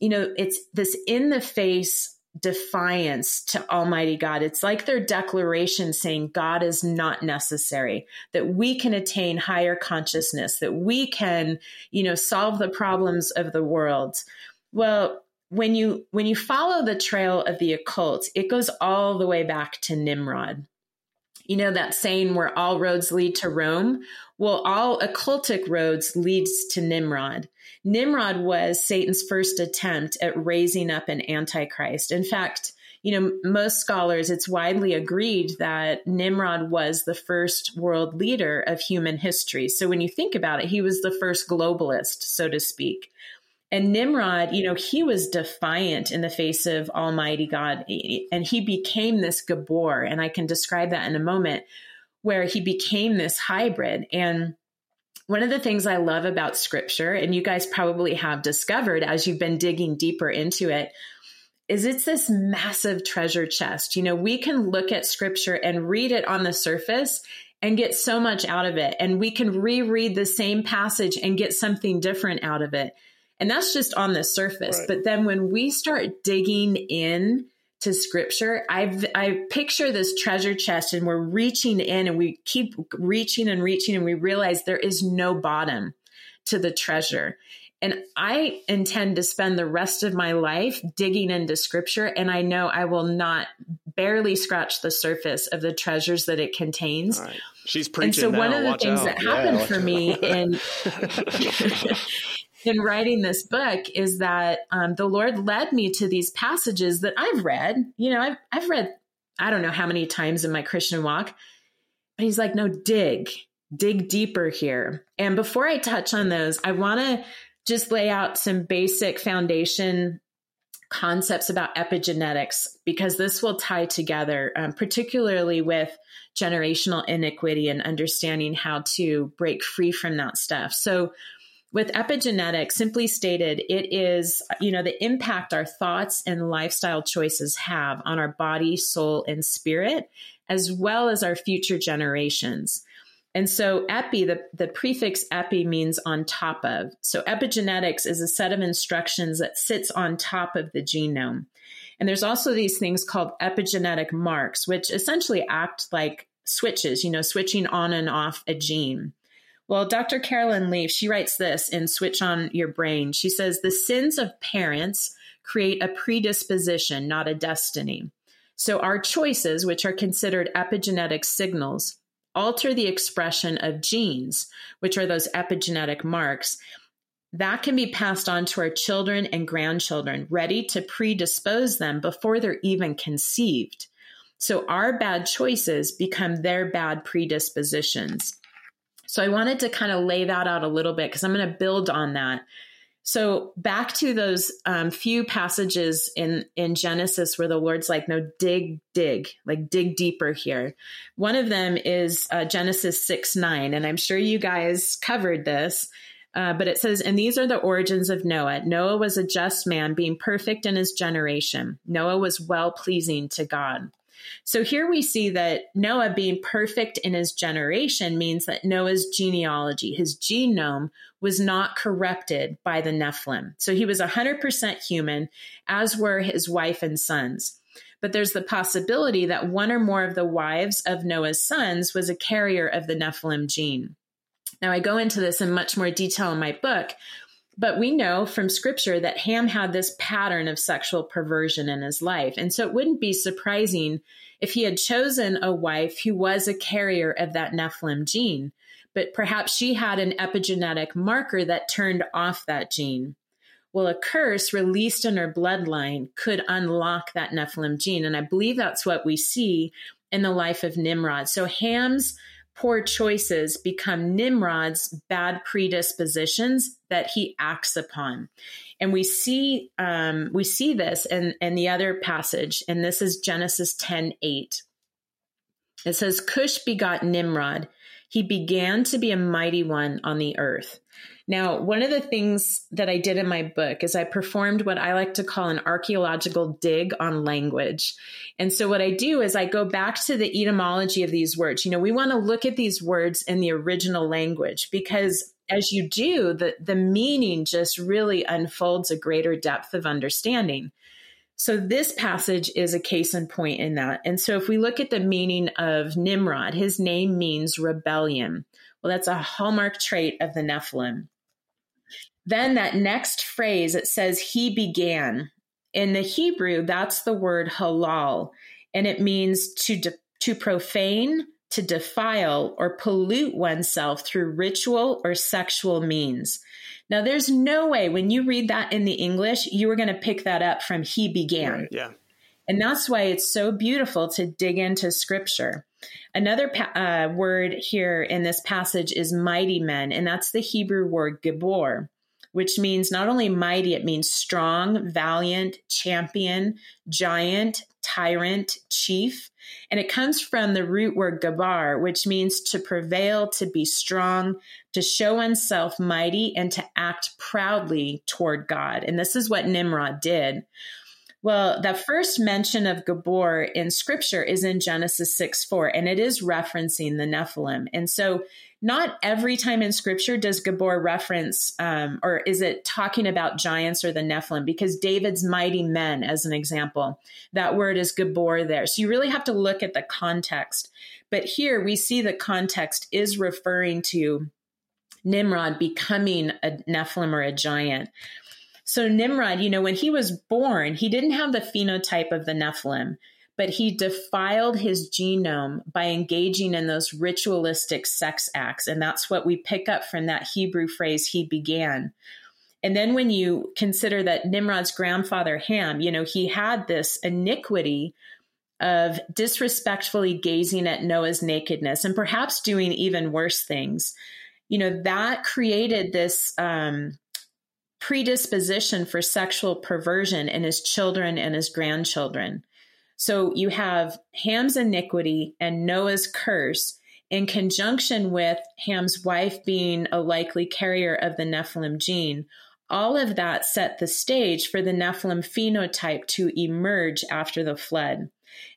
you know, it's this in the face defiance to Almighty God. It's like their declaration saying God is not necessary, that we can attain higher consciousness, that we can, you know, solve the problems of the world. Well, when you when you follow the trail of the occult, it goes all the way back to Nimrod. You know that saying where all roads lead to Rome? Well, all occultic roads leads to Nimrod. Nimrod was Satan's first attempt at raising up an antichrist. In fact, you know, most scholars, it's widely agreed that Nimrod was the first world leader of human history. So when you think about it, he was the first globalist, so to speak. And Nimrod, you know, he was defiant in the face of Almighty God, and he became this Gabor. And I can describe that in a moment, where he became this hybrid. And one of the things I love about scripture, and you guys probably have discovered as you've been digging deeper into it, is it's this massive treasure chest. You know, we can look at scripture and read it on the surface and get so much out of it. And we can reread the same passage and get something different out of it. And that's just on the surface. Right. But then when we start digging in to scripture, I I picture this treasure chest and we're reaching in and we keep reaching and reaching and we realize there is no bottom to the treasure. And I intend to spend the rest of my life digging into scripture and I know I will not barely scratch the surface of the treasures that it contains. Right. She's preaching. And so now. one of the watch things out. that happened yeah, for me in in writing this book is that um, the Lord led me to these passages that I've read. You know, I've, I've read, I don't know how many times in my Christian walk, but He's like, no, dig, dig deeper here. And before I touch on those, I want to just lay out some basic foundation concepts about epigenetics because this will tie together, um, particularly with generational iniquity and understanding how to break free from that stuff. So, with epigenetics, simply stated, it is, you know, the impact our thoughts and lifestyle choices have on our body, soul, and spirit, as well as our future generations. And so epi, the, the prefix epi means on top of. So epigenetics is a set of instructions that sits on top of the genome. And there's also these things called epigenetic marks, which essentially act like switches, you know, switching on and off a gene. Well, Dr. Caroline Leaf, she writes this in Switch on Your Brain. She says, The sins of parents create a predisposition, not a destiny. So our choices, which are considered epigenetic signals, alter the expression of genes, which are those epigenetic marks. That can be passed on to our children and grandchildren, ready to predispose them before they're even conceived. So our bad choices become their bad predispositions. So I wanted to kind of lay that out a little bit because I'm going to build on that. So back to those um, few passages in in Genesis where the Lord's like, "No, dig, dig, like dig deeper here." One of them is uh, Genesis six nine, and I'm sure you guys covered this. Uh, but it says, and these are the origins of Noah. Noah was a just man, being perfect in his generation. Noah was well pleasing to God. So here we see that Noah being perfect in his generation means that Noah's genealogy, his genome, was not corrupted by the Nephilim. So he was 100% human, as were his wife and sons. But there's the possibility that one or more of the wives of Noah's sons was a carrier of the Nephilim gene. Now, I go into this in much more detail in my book, but we know from scripture that Ham had this pattern of sexual perversion in his life. And so it wouldn't be surprising if he had chosen a wife who was a carrier of that Nephilim gene, but perhaps she had an epigenetic marker that turned off that gene. Well, a curse released in her bloodline could unlock that Nephilim gene. And I believe that's what we see in the life of Nimrod. So Ham's poor choices become Nimrod's bad predispositions that he acts upon. And we see um, we see this in, in the other passage, and this is Genesis 10 8. It says, Cush begot Nimrod. He began to be a mighty one on the earth. Now, one of the things that I did in my book is I performed what I like to call an archaeological dig on language. And so, what I do is I go back to the etymology of these words. You know, we want to look at these words in the original language because as you do, the, the meaning just really unfolds a greater depth of understanding. So, this passage is a case in point in that. And so, if we look at the meaning of Nimrod, his name means rebellion. Well, that's a hallmark trait of the Nephilim. Then that next phrase, it says, He began. In the Hebrew, that's the word halal, and it means to, de- to profane, to defile, or pollute oneself through ritual or sexual means. Now, there's no way when you read that in the English, you are going to pick that up from He began. Right, yeah. And that's why it's so beautiful to dig into scripture. Another pa- uh, word here in this passage is mighty men, and that's the Hebrew word gibor which means not only mighty, it means strong, valiant, champion, giant, tyrant, chief. And it comes from the root word gabar, which means to prevail, to be strong, to show oneself mighty, and to act proudly toward God. And this is what Nimrod did. Well, the first mention of Gabor in scripture is in Genesis 6 4, and it is referencing the Nephilim. And so not every time in scripture does Gabor reference, um, or is it talking about giants or the Nephilim? Because David's mighty men, as an example, that word is Gabor there. So you really have to look at the context. But here we see the context is referring to Nimrod becoming a Nephilim or a giant. So Nimrod, you know, when he was born, he didn't have the phenotype of the Nephilim but he defiled his genome by engaging in those ritualistic sex acts. And that's what we pick up from that Hebrew phrase, he began. And then when you consider that Nimrod's grandfather, Ham, you know, he had this iniquity of disrespectfully gazing at Noah's nakedness and perhaps doing even worse things, you know, that created this um, predisposition for sexual perversion in his children and his grandchildren. So you have Ham's iniquity and Noah's curse in conjunction with Ham's wife being a likely carrier of the Nephilim gene. All of that set the stage for the Nephilim phenotype to emerge after the flood.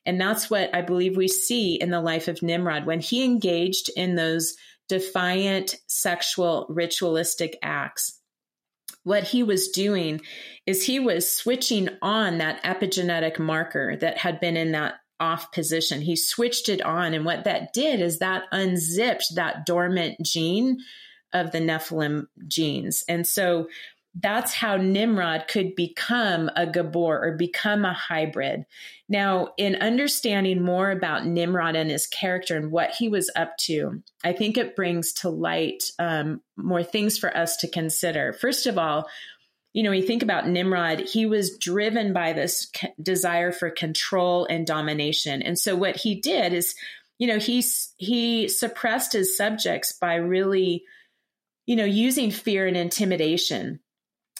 And that's what I believe we see in the life of Nimrod when he engaged in those defiant sexual ritualistic acts what he was doing is he was switching on that epigenetic marker that had been in that off position. He switched it on. And what that did is that unzipped that dormant gene of the Nephilim genes. And so that's how Nimrod could become a Gabor or become a hybrid. Now, in understanding more about Nimrod and his character and what he was up to, I think it brings to light um, more things for us to consider. First of all, you know, when you think about Nimrod, he was driven by this desire for control and domination. And so what he did is, you know, he he suppressed his subjects by really, you know, using fear and intimidation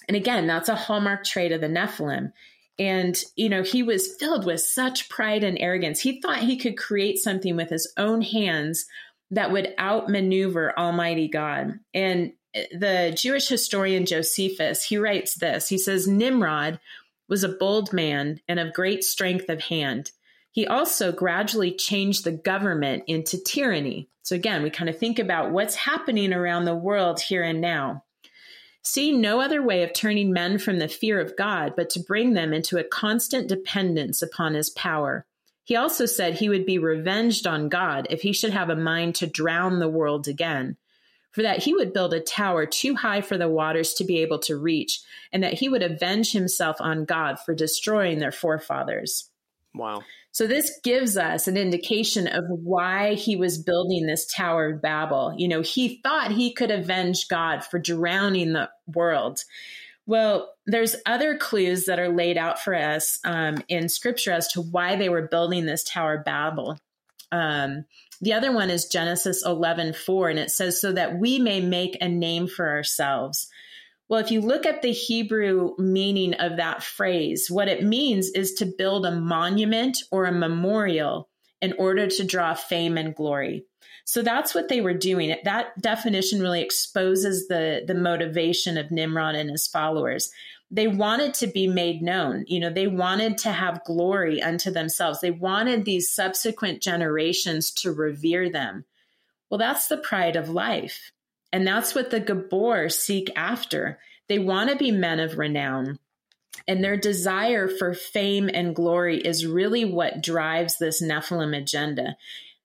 and again, that's a hallmark trait of the Nephilim. And, you know, he was filled with such pride and arrogance. He thought he could create something with his own hands that would outmaneuver Almighty God. And eh, the Jewish historian Josephus, he writes this He says, Nimrod was a bold man and of great strength of hand. He also gradually changed the government into tyranny. So, again, we kind of think about what's happening around the world here and now see no other way of turning men from the fear of God but to bring them into a constant dependence upon his power. He also said he would be revenged on God if he should have a mind to drown the world again. For that he would build a tower too high for the waters to be able to reach, and that he would avenge himself on God for destroying their forefathers. Wow. So this gives us an indication of why he was building this Tower of Babel. You know, he thought he could avenge God for drowning the world. Well, there's other clues that are laid out for us um, in scripture as to why they were building this Tower of Babel. Um, the other one is Genesis 11 4, and it says, So that we may make a name for ourselves. Well, if you look at the Hebrew meaning of that phrase, what it means is to build a monument or a memorial in order to draw fame and glory. So that's what they were doing. That definition really exposes the, the motivation of Nimrod and his followers. They wanted to be made known. You know, they wanted to have glory unto themselves. They wanted these subsequent generations to revere them. Well, that's the pride of life. And that's what the Gabor seek after. They want to be men of renown. And their desire for fame and glory is really what drives this Nephilim agenda.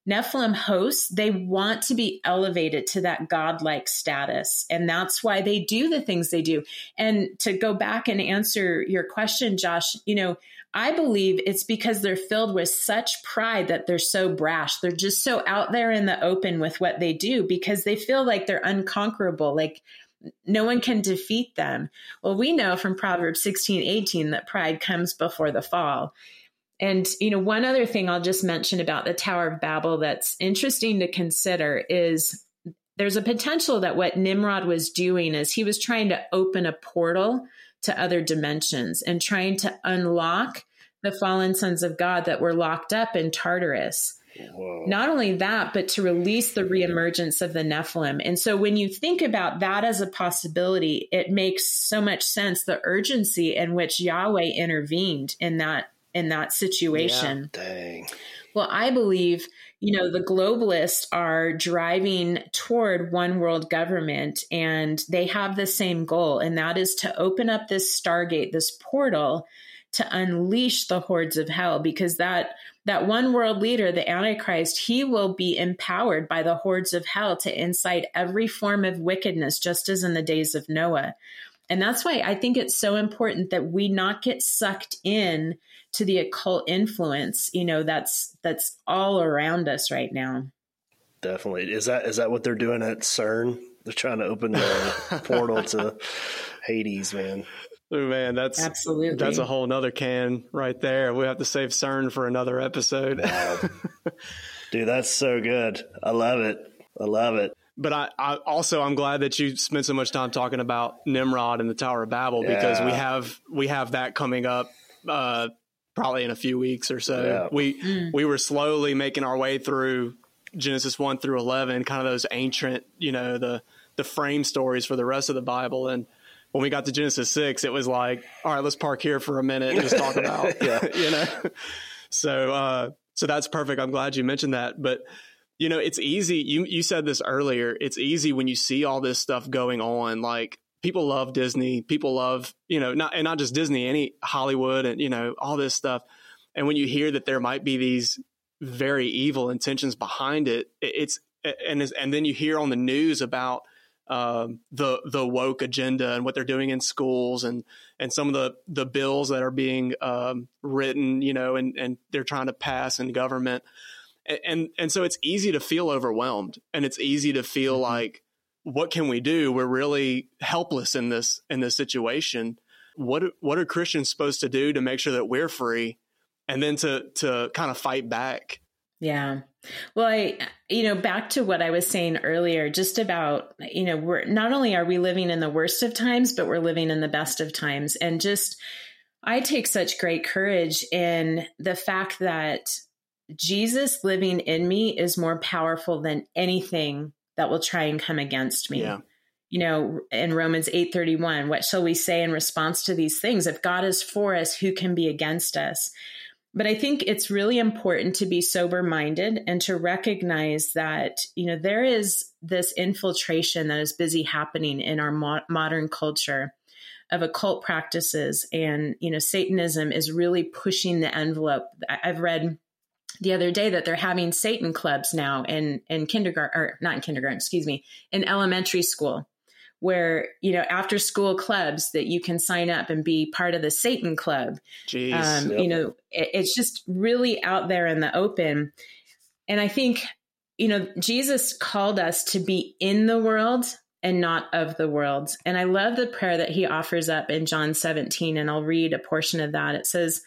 Nephilim hosts, they want to be elevated to that godlike status. And that's why they do the things they do. And to go back and answer your question, Josh, you know, I believe it's because they're filled with such pride that they're so brash. They're just so out there in the open with what they do because they feel like they're unconquerable. Like no one can defeat them. Well, we know from Proverbs 16, 18 that pride comes before the fall. And, you know, one other thing I'll just mention about the Tower of Babel that's interesting to consider is there's a potential that what Nimrod was doing is he was trying to open a portal to other dimensions and trying to unlock the fallen sons of God that were locked up in Tartarus. Whoa. Not only that, but to release the reemergence of the Nephilim. And so when you think about that as a possibility, it makes so much sense the urgency in which Yahweh intervened in that in that situation. Yeah, dang. Well, I believe, you know, the globalists are driving toward one world government and they have the same goal, and that is to open up this Stargate, this portal to unleash the hordes of hell because that that one world leader the antichrist he will be empowered by the hordes of hell to incite every form of wickedness just as in the days of noah. And that's why i think it's so important that we not get sucked in to the occult influence you know that's that's all around us right now. Definitely. Is that is that what they're doing at cern? They're trying to open the portal to hades man. Oh, man that's absolutely. that's a whole nother can right there. We have to save cern for another episode. Wow. dude that's so good. I love it. I love it. But I, I, also I'm glad that you spent so much time talking about Nimrod and the Tower of Babel yeah. because we have we have that coming up uh, probably in a few weeks or so. Yeah. We mm. we were slowly making our way through Genesis one through eleven, kind of those ancient, you know, the the frame stories for the rest of the Bible. And when we got to Genesis six, it was like, all right, let's park here for a minute and just talk about, you know. So uh, so that's perfect. I'm glad you mentioned that, but. You know, it's easy. You you said this earlier. It's easy when you see all this stuff going on. Like people love Disney. People love, you know, not and not just Disney, any Hollywood and you know all this stuff. And when you hear that there might be these very evil intentions behind it, it's and and then you hear on the news about um, the the woke agenda and what they're doing in schools and and some of the the bills that are being um, written, you know, and and they're trying to pass in government. And, and and so it's easy to feel overwhelmed and it's easy to feel mm-hmm. like what can we do? We're really helpless in this in this situation. What what are Christians supposed to do to make sure that we're free, and then to to kind of fight back? Yeah. Well, I, you know, back to what I was saying earlier, just about, you know, we're not only are we living in the worst of times, but we're living in the best of times. And just, I take such great courage in the fact that Jesus living in me is more powerful than anything that will try and come against me. Yeah. You know, in Romans 8:31, what shall we say in response to these things? If God is for us, who can be against us? But I think it's really important to be sober minded and to recognize that, you know, there is this infiltration that is busy happening in our mo- modern culture of occult practices. And, you know, Satanism is really pushing the envelope. I've read the other day that they're having Satan clubs now in in kindergarten or not in kindergarten, excuse me, in elementary school where you know after school clubs that you can sign up and be part of the Satan club. Jeez, um, yep. You know, it, it's just really out there in the open, and I think you know Jesus called us to be in the world and not of the world. And I love the prayer that he offers up in John 17, and I'll read a portion of that. It says.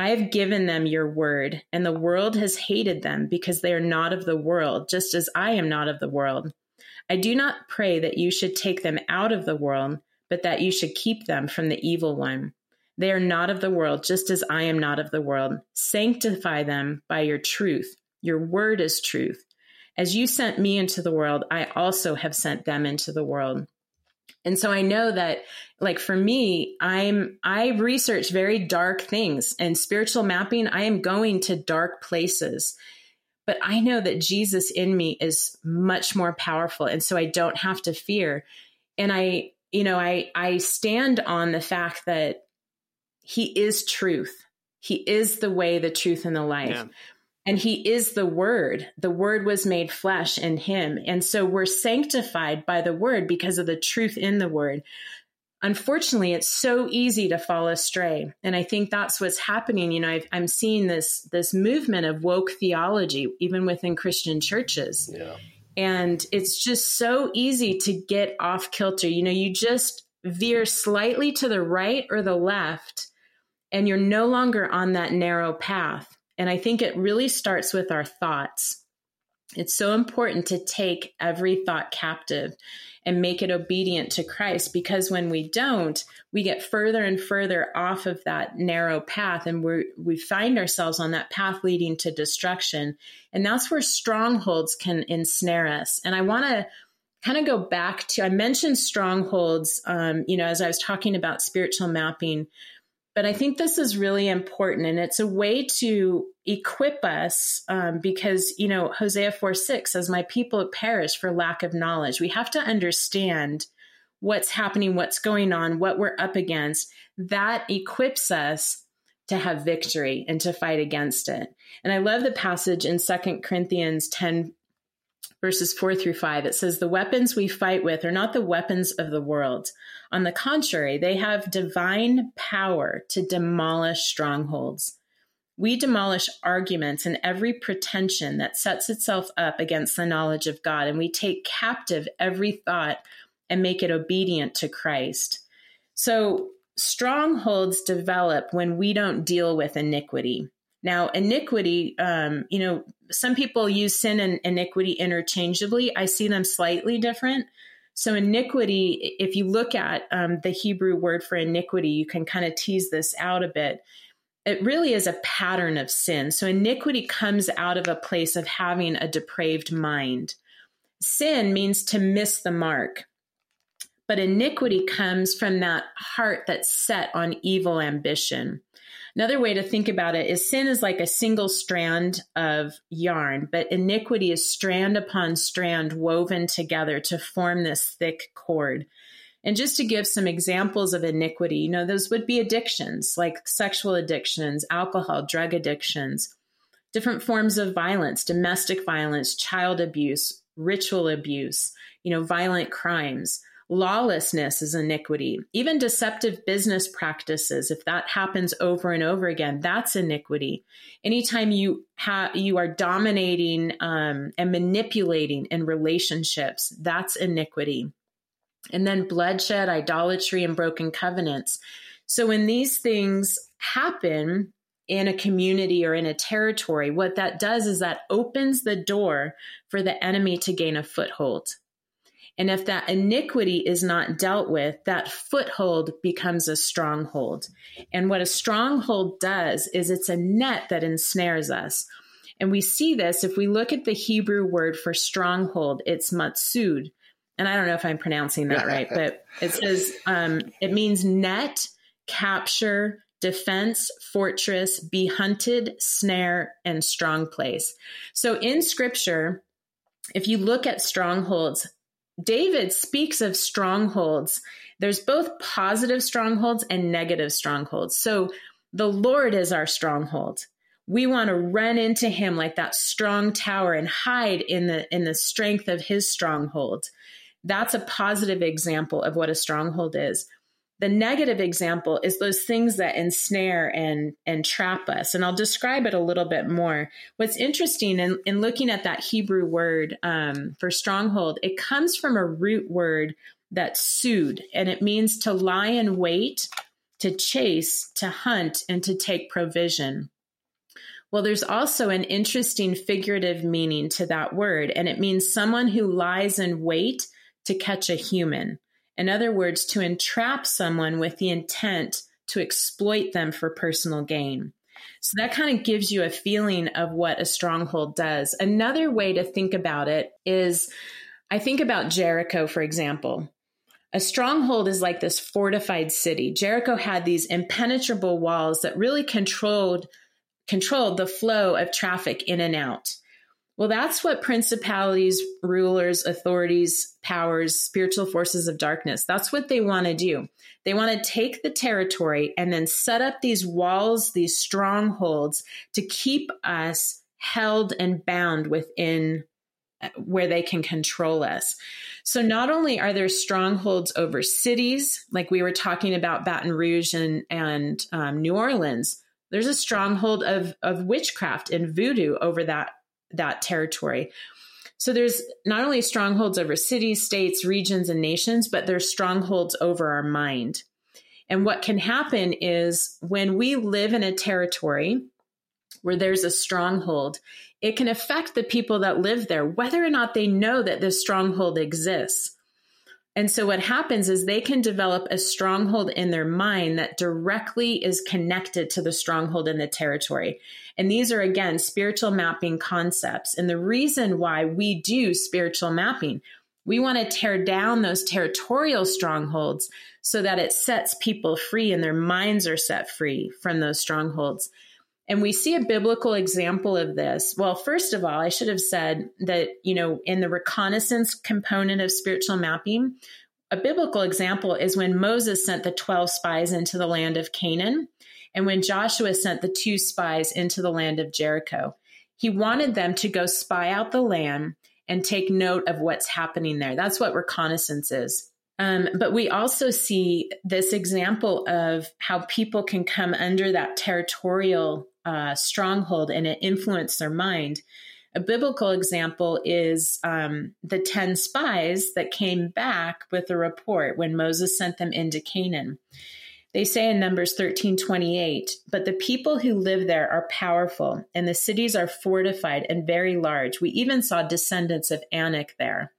I have given them your word, and the world has hated them because they are not of the world, just as I am not of the world. I do not pray that you should take them out of the world, but that you should keep them from the evil one. They are not of the world, just as I am not of the world. Sanctify them by your truth. Your word is truth. As you sent me into the world, I also have sent them into the world. And so I know that like for me, I'm I research very dark things and spiritual mapping, I am going to dark places. But I know that Jesus in me is much more powerful and so I don't have to fear. And I you know, I I stand on the fact that he is truth. He is the way, the truth and the life. Yeah. And he is the word. The word was made flesh in him. And so we're sanctified by the word because of the truth in the word. Unfortunately, it's so easy to fall astray. And I think that's what's happening. You know, i am seeing this, this movement of woke theology, even within Christian churches. Yeah. And it's just so easy to get off kilter. You know, you just veer slightly to the right or the left, and you're no longer on that narrow path. And I think it really starts with our thoughts. It's so important to take every thought captive and make it obedient to Christ because when we don't, we get further and further off of that narrow path and we we find ourselves on that path leading to destruction. And that's where strongholds can ensnare us. And I want to kind of go back to I mentioned strongholds um, you know as I was talking about spiritual mapping but I think this is really important, and it's a way to equip us um, because, you know, Hosea 4 6 says, My people perish for lack of knowledge. We have to understand what's happening, what's going on, what we're up against. That equips us to have victory and to fight against it. And I love the passage in Second Corinthians 10 verses 4 through 5, it says, The weapons we fight with are not the weapons of the world. On the contrary, they have divine power to demolish strongholds. We demolish arguments and every pretension that sets itself up against the knowledge of God, and we take captive every thought and make it obedient to Christ. So, strongholds develop when we don't deal with iniquity. Now, iniquity, um, you know, some people use sin and iniquity interchangeably. I see them slightly different. So, iniquity, if you look at um, the Hebrew word for iniquity, you can kind of tease this out a bit. It really is a pattern of sin. So, iniquity comes out of a place of having a depraved mind. Sin means to miss the mark, but iniquity comes from that heart that's set on evil ambition. Another way to think about it is sin is like a single strand of yarn, but iniquity is strand upon strand woven together to form this thick cord. And just to give some examples of iniquity, you know, those would be addictions like sexual addictions, alcohol, drug addictions, different forms of violence, domestic violence, child abuse, ritual abuse, you know, violent crimes. Lawlessness is iniquity. Even deceptive business practices, if that happens over and over again, that's iniquity. Anytime you have you are dominating um, and manipulating in relationships, that's iniquity. And then bloodshed, idolatry, and broken covenants. So when these things happen, in a community or in a territory, what that does is that opens the door for the enemy to gain a foothold. And if that iniquity is not dealt with, that foothold becomes a stronghold. And what a stronghold does is it's a net that ensnares us. And we see this if we look at the Hebrew word for stronghold, it's matsud. And I don't know if I'm pronouncing that right, but it says um, it means net, capture, defense, fortress, be hunted, snare, and strong place. So in scripture, if you look at strongholds, David speaks of strongholds. There's both positive strongholds and negative strongholds. So the Lord is our stronghold. We want to run into him like that strong tower and hide in the in the strength of his stronghold. That's a positive example of what a stronghold is. The negative example is those things that ensnare and, and trap us. And I'll describe it a little bit more. What's interesting in, in looking at that Hebrew word um, for stronghold, it comes from a root word that's sued, and it means to lie in wait, to chase, to hunt, and to take provision. Well, there's also an interesting figurative meaning to that word, and it means someone who lies in wait to catch a human. In other words, to entrap someone with the intent to exploit them for personal gain. So that kind of gives you a feeling of what a stronghold does. Another way to think about it is I think about Jericho, for example. A stronghold is like this fortified city. Jericho had these impenetrable walls that really controlled controlled the flow of traffic in and out. Well, that's what principalities, rulers, authorities, powers, spiritual forces of darkness, that's what they want to do. They want to take the territory and then set up these walls, these strongholds to keep us held and bound within uh, where they can control us. So not only are there strongholds over cities, like we were talking about Baton Rouge and, and um, New Orleans, there's a stronghold of, of witchcraft and voodoo over that that territory. So there's not only strongholds over cities, states, regions, and nations, but there's strongholds over our mind. And what can happen is when we live in a territory where there's a stronghold, it can affect the people that live there, whether or not they know that this stronghold exists. And so what happens is they can develop a stronghold in their mind that directly is connected to the stronghold in the territory. And these are again spiritual mapping concepts. And the reason why we do spiritual mapping, we want to tear down those territorial strongholds so that it sets people free and their minds are set free from those strongholds. And we see a biblical example of this. Well, first of all, I should have said that, you know, in the reconnaissance component of spiritual mapping, a biblical example is when Moses sent the 12 spies into the land of Canaan and when Joshua sent the two spies into the land of Jericho. He wanted them to go spy out the land and take note of what's happening there. That's what reconnaissance is. Um, but we also see this example of how people can come under that territorial uh, stronghold and it influenced their mind. A biblical example is um, the 10 spies that came back with a report when Moses sent them into Canaan. They say in Numbers 13 28, but the people who live there are powerful, and the cities are fortified and very large. We even saw descendants of Anak there.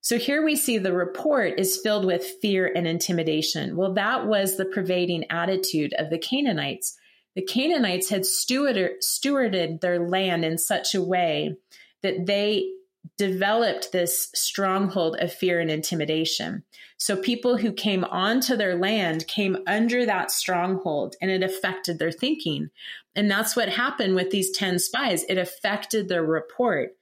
So here we see the report is filled with fear and intimidation. Well, that was the pervading attitude of the Canaanites the Canaanites had stewarded, stewarded their land in such a way that they developed this stronghold of fear and intimidation. So people who came onto their land came under that stronghold and it affected their thinking. And that's what happened with these 10 spies. It affected their report.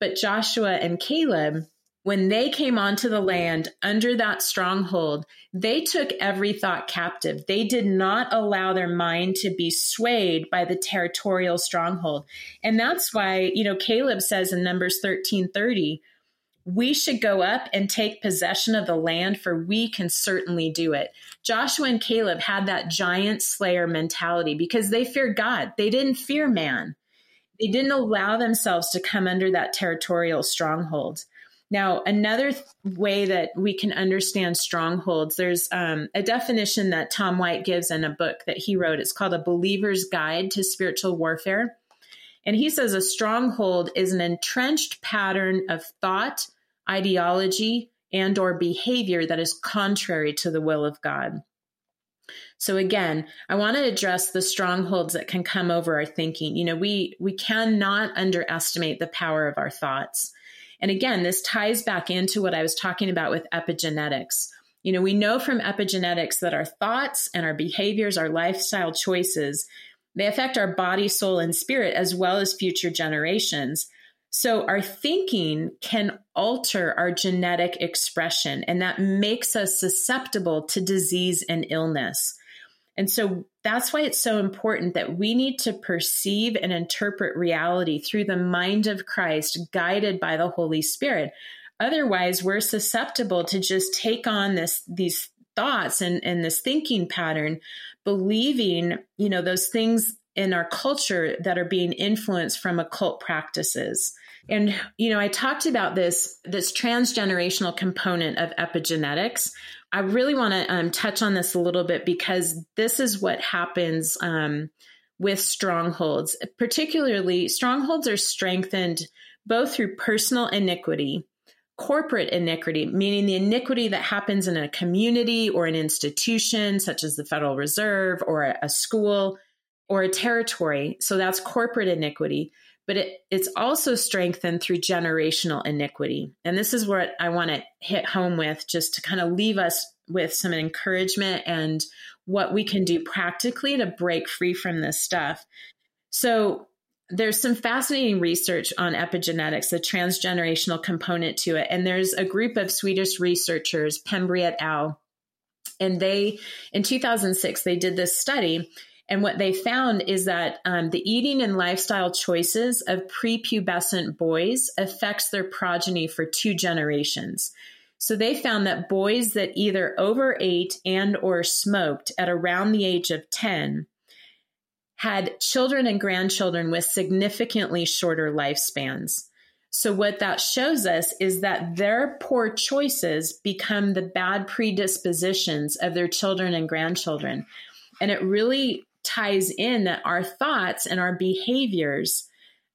But Joshua and Caleb when they came onto the land under that stronghold, they took every thought captive. They did not allow their mind to be swayed by the territorial stronghold. And that's why, you know, Caleb says in Numbers 13 30, we should go up and take possession of the land, for we can certainly do it. Joshua and Caleb had that giant slayer mentality because they feared God, they didn't fear man. They didn't allow themselves to come under that territorial stronghold. Now, another th- way that we can understand strongholds, there's um, a definition that Tom White gives in a book that he wrote. It's called A Believer's Guide to Spiritual Warfare. And he says a stronghold is an entrenched pattern of thought, ideology, and or behavior that is contrary to the will of God. So again, I want to address the strongholds that can come over our thinking. You know, we we cannot underestimate the power of our thoughts. And again, this ties back into what I was talking about with epigenetics. You know, we know from epigenetics that our thoughts and our behaviors, our lifestyle choices, they affect our body, soul, and spirit as well as future generations. So our thinking can alter our genetic expression, and that makes us susceptible to disease and illness. And so that's why it's so important that we need to perceive and interpret reality through the mind of Christ, guided by the Holy Spirit. Otherwise, we're susceptible to just take on this these thoughts and, and this thinking pattern, believing, you know, those things in our culture that are being influenced from occult practices. And you know, I talked about this this transgenerational component of epigenetics. I really want to um, touch on this a little bit because this is what happens um, with strongholds. Particularly, strongholds are strengthened both through personal iniquity, corporate iniquity, meaning the iniquity that happens in a community or an institution, such as the Federal Reserve or a, a school or a territory. So that's corporate iniquity. But it, it's also strengthened through generational iniquity. And this is what I want to hit home with, just to kind of leave us with some encouragement and what we can do practically to break free from this stuff. So, there's some fascinating research on epigenetics, the transgenerational component to it. And there's a group of Swedish researchers, Pembrey et al., and they, in 2006, they did this study. And what they found is that um, the eating and lifestyle choices of prepubescent boys affects their progeny for two generations. So they found that boys that either overate and or smoked at around the age of 10 had children and grandchildren with significantly shorter lifespans. So, what that shows us is that their poor choices become the bad predispositions of their children and grandchildren. And it really ties in that our thoughts and our behaviors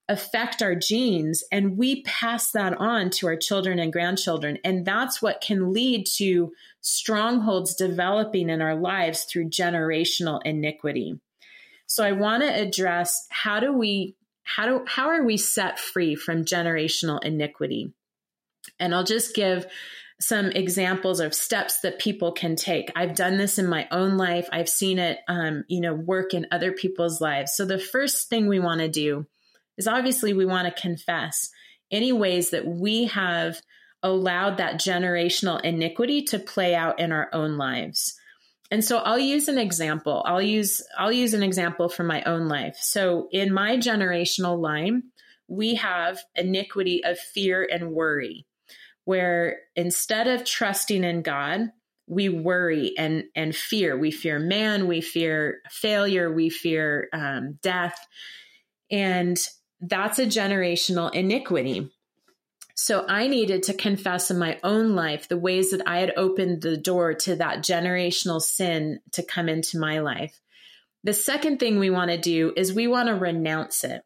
affect our genes, and we pass that on to our children and grandchildren. And that's what can lead to strongholds developing in our lives through generational iniquity. So I want to address how do we how do how are we set free from generational iniquity? And I'll just give some examples of steps that people can take. I've done this in my own life. I've seen it, um, you know, work in other people's lives. So the first thing we want to do is obviously we want to confess any ways that we have allowed that generational iniquity to play out in our own lives and so I'll use an example. I'll use I'll use an example from my own life. So in my generational line, we have iniquity of fear and worry, where instead of trusting in God, we worry and and fear. We fear man, we fear failure, we fear um, death, and that's a generational iniquity. So I needed to confess in my own life the ways that I had opened the door to that generational sin to come into my life. The second thing we want to do is we want to renounce it.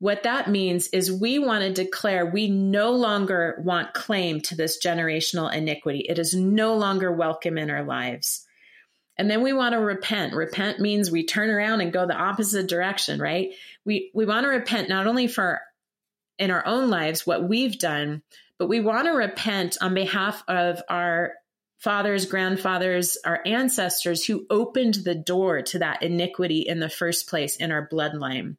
What that means is we want to declare we no longer want claim to this generational iniquity. It is no longer welcome in our lives. And then we want to repent. Repent means we turn around and go the opposite direction, right? We we want to repent not only for in our own lives what we've done, but we want to repent on behalf of our fathers, grandfathers, our ancestors who opened the door to that iniquity in the first place in our bloodline.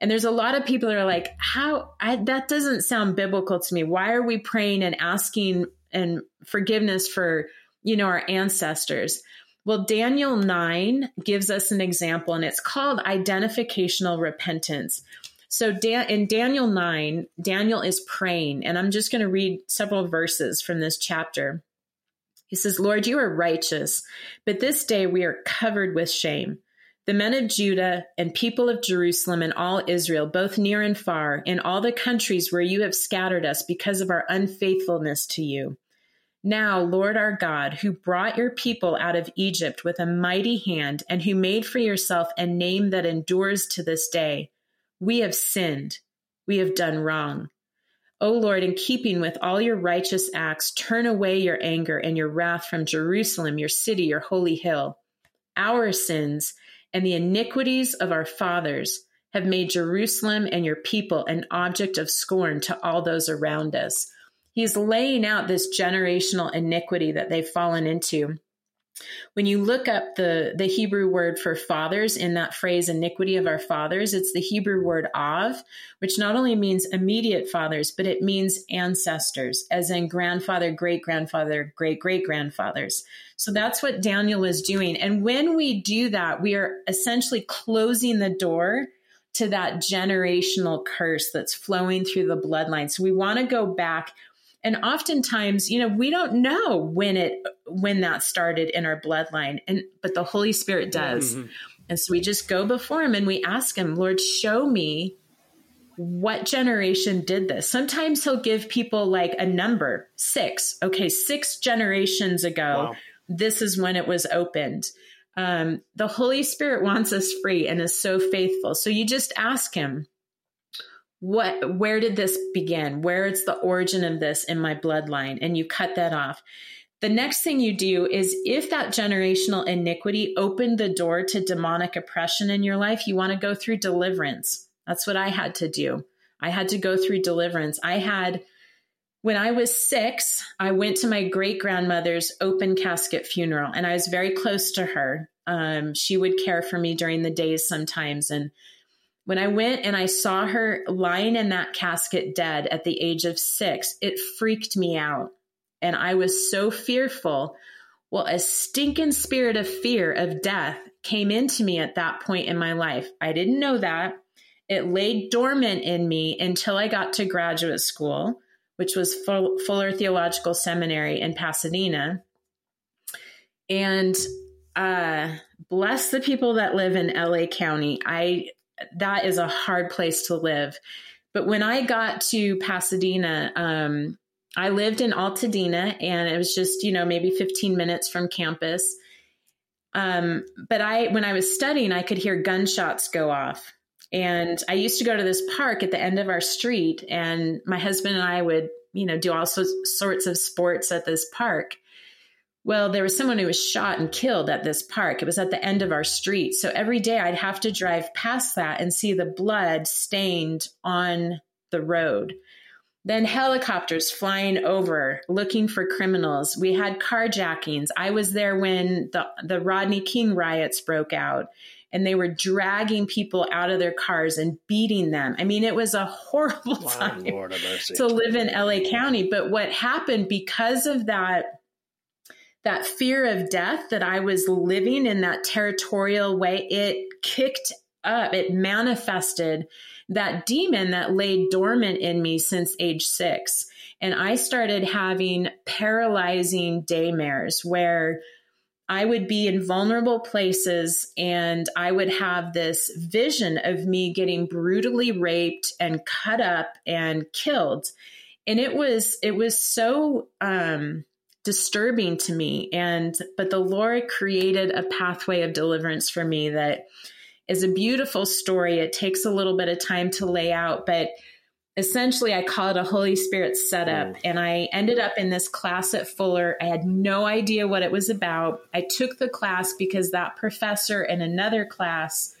And there's a lot of people that are like, how I, that doesn't sound biblical to me. Why are we praying and asking and forgiveness for, you know, our ancestors? Well, Daniel 9 gives us an example and it's called identificational repentance. So Dan- in Daniel 9, Daniel is praying, and I'm just going to read several verses from this chapter. He says, Lord, you are righteous, but this day we are covered with shame. The men of Judah and people of Jerusalem and all Israel, both near and far, in all the countries where you have scattered us because of our unfaithfulness to you. Now, Lord our God, who brought your people out of Egypt with a mighty hand, and who made for yourself a name that endures to this day, we have sinned. We have done wrong. O Lord, in keeping with all your righteous acts, turn away your anger and your wrath from Jerusalem, your city, your holy hill. Our sins and the iniquities of our fathers have made Jerusalem and your people an object of scorn to all those around us. He's laying out this generational iniquity that they've fallen into. When you look up the, the Hebrew word for fathers in that phrase, iniquity of our fathers, it's the Hebrew word av, which not only means immediate fathers, but it means ancestors, as in grandfather, great grandfather, great great grandfathers. So that's what Daniel is doing. And when we do that, we are essentially closing the door to that generational curse that's flowing through the bloodline. So we want to go back and oftentimes you know we don't know when it when that started in our bloodline and but the holy spirit does. Mm-hmm. and so we just go before him and we ask him lord show me what generation did this? Sometimes he'll give people like a number six. Okay six generations ago wow. this is when it was opened. Um, the holy spirit wants us free and is so faithful. So you just ask him what where did this begin? Where's the origin of this in my bloodline? And you cut that off. The next thing you do is if that generational iniquity opened the door to demonic oppression in your life you want to go through deliverance. That's what i had to do. I had to go through deliverance. I had when I was six, I went to my great grandmother's open casket funeral, and I was very close to her. Um, she would care for me during the days sometimes. And when I went and I saw her lying in that casket dead at the age of six, it freaked me out. And I was so fearful. Well, a stinking spirit of fear of death came into me at that point in my life. I didn't know that. It lay dormant in me until I got to graduate school which was Fuller Theological Seminary in Pasadena. And uh, bless the people that live in LA County. I that is a hard place to live. But when I got to Pasadena, um, I lived in Altadena, and it was just you know maybe 15 minutes from campus. Um, but I, when I was studying, I could hear gunshots go off, and I used to go to this park at the end of our street, and my husband and I would, you know, do all sorts of sports at this park. Well, there was someone who was shot and killed at this park. It was at the end of our street. So every day I'd have to drive past that and see the blood stained on the road. Then helicopters flying over looking for criminals. We had carjackings. I was there when the, the Rodney King riots broke out and they were dragging people out of their cars and beating them. I mean, it was a horrible wow, time to live in LA County. But what happened because of that that fear of death that I was living in that territorial way, it kicked up, it manifested that demon that lay dormant in me since age six. And I started having paralyzing daymares where I would be in vulnerable places and I would have this vision of me getting brutally raped and cut up and killed. And it was it was so um disturbing to me and but the Lord created a pathway of deliverance for me that is a beautiful story. It takes a little bit of time to lay out, but essentially I call it a Holy Spirit setup. Mm. And I ended up in this class at Fuller. I had no idea what it was about. I took the class because that professor in another class,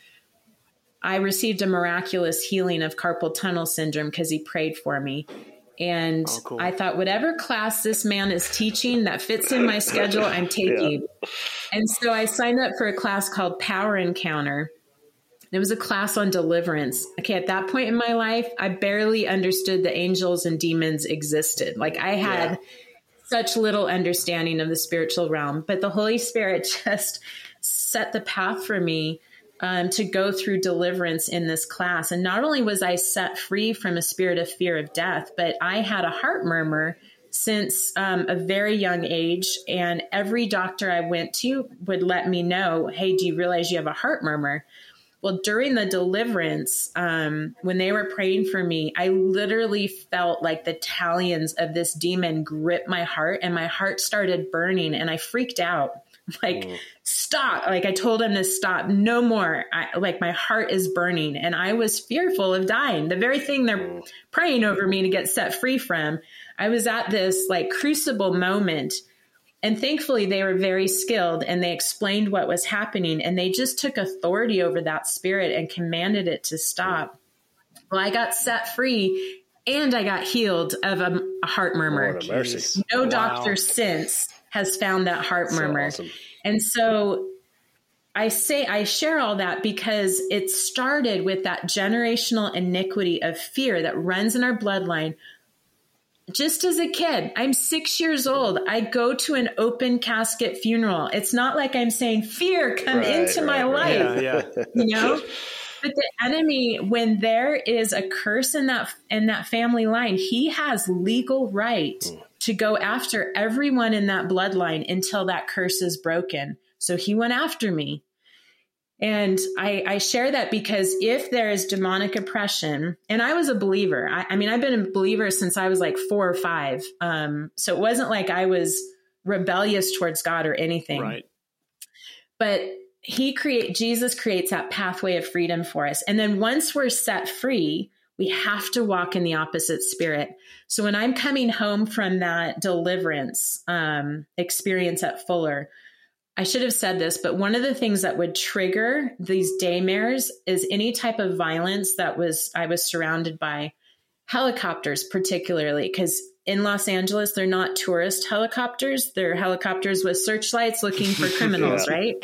I received a miraculous healing of carpal tunnel syndrome because he prayed for me. And oh, cool. I thought, whatever class this man is teaching that fits in my schedule, I'm taking. Yeah. And so I signed up for a class called Power Encounter it was a class on deliverance. Okay, at that point in my life, I barely understood the angels and demons existed. Like I had yeah. such little understanding of the spiritual realm, but the Holy Spirit just set the path for me um, to go through deliverance in this class. And not only was I set free from a spirit of fear of death, but I had a heart murmur since um, a very young age. And every doctor I went to would let me know, hey, do you realize you have a heart murmur? Well, during the deliverance, um, when they were praying for me, I literally felt like the talons of this demon grip my heart and my heart started burning and I freaked out. Like, mm. stop. Like, I told him to stop. No more. I, like, my heart is burning. And I was fearful of dying. The very thing they're mm. praying over me to get set free from. I was at this like crucible moment and thankfully, they were very skilled and they explained what was happening and they just took authority over that spirit and commanded it to stop. Well, I got set free and I got healed of a, a heart murmur. No wow. doctor since has found that heart so murmur. Awesome. And so I say, I share all that because it started with that generational iniquity of fear that runs in our bloodline just as a kid, I'm six years old. I go to an open casket funeral. It's not like I'm saying, fear, come right, into right, my right. life. Yeah, yeah. you know? But the enemy, when there is a curse in that in that family line, he has legal right mm. To go after everyone in that bloodline until that curse is broken. So he went after me. And I, I, share that because if there is demonic oppression, and I was a believer, I, I, mean, I've been a believer since I was like four or five. Um, so it wasn't like I was rebellious towards God or anything. Right. But he create Jesus creates that pathway of freedom for us. And then once we're set free, We have to walk in the opposite spirit. So when I'm coming home from that deliverance um, experience at Fuller, I should have said this, but one of the things that would trigger these daymares is any type of violence that was I was surrounded by helicopters, particularly because in Los Angeles they're not tourist helicopters; they're helicopters with searchlights looking for criminals, yeah. right?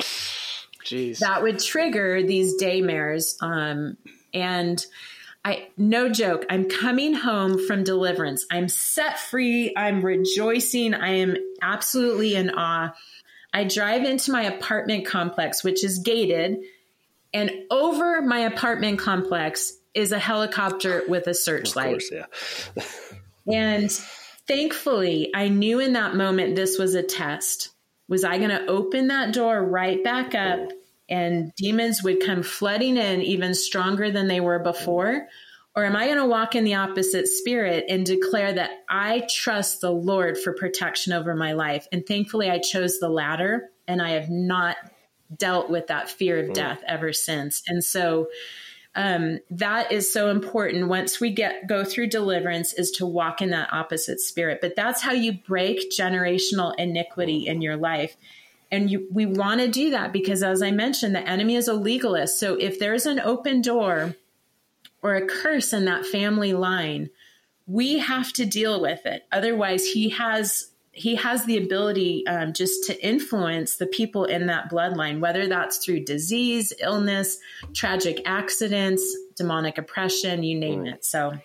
Jeez, that would trigger these daymares, um, and. I no joke, I'm coming home from deliverance. I'm set free. I'm rejoicing. I am absolutely in awe I drive into my apartment complex, which is gated, and over my apartment complex is a helicopter with a searchlight. Course, yeah. and thankfully, I knew in that moment this was a test. Was I going to open that door right back up and demons would come flooding in even stronger than they were before? Or am I going to walk in the opposite spirit and declare that I trust the Lord for protection over my life? And thankfully, I chose the latter, and I have not dealt with that fear of mm. death ever since. And so, um, that is so important once we get go through deliverance is to walk in that opposite spirit but that's how you break generational iniquity in your life and you, we want to do that because as i mentioned the enemy is a legalist so if there's an open door or a curse in that family line, we have to deal with it. Otherwise, he has he has the ability um, just to influence the people in that bloodline, whether that's through disease, illness, tragic accidents, demonic oppression, you name it. So Man.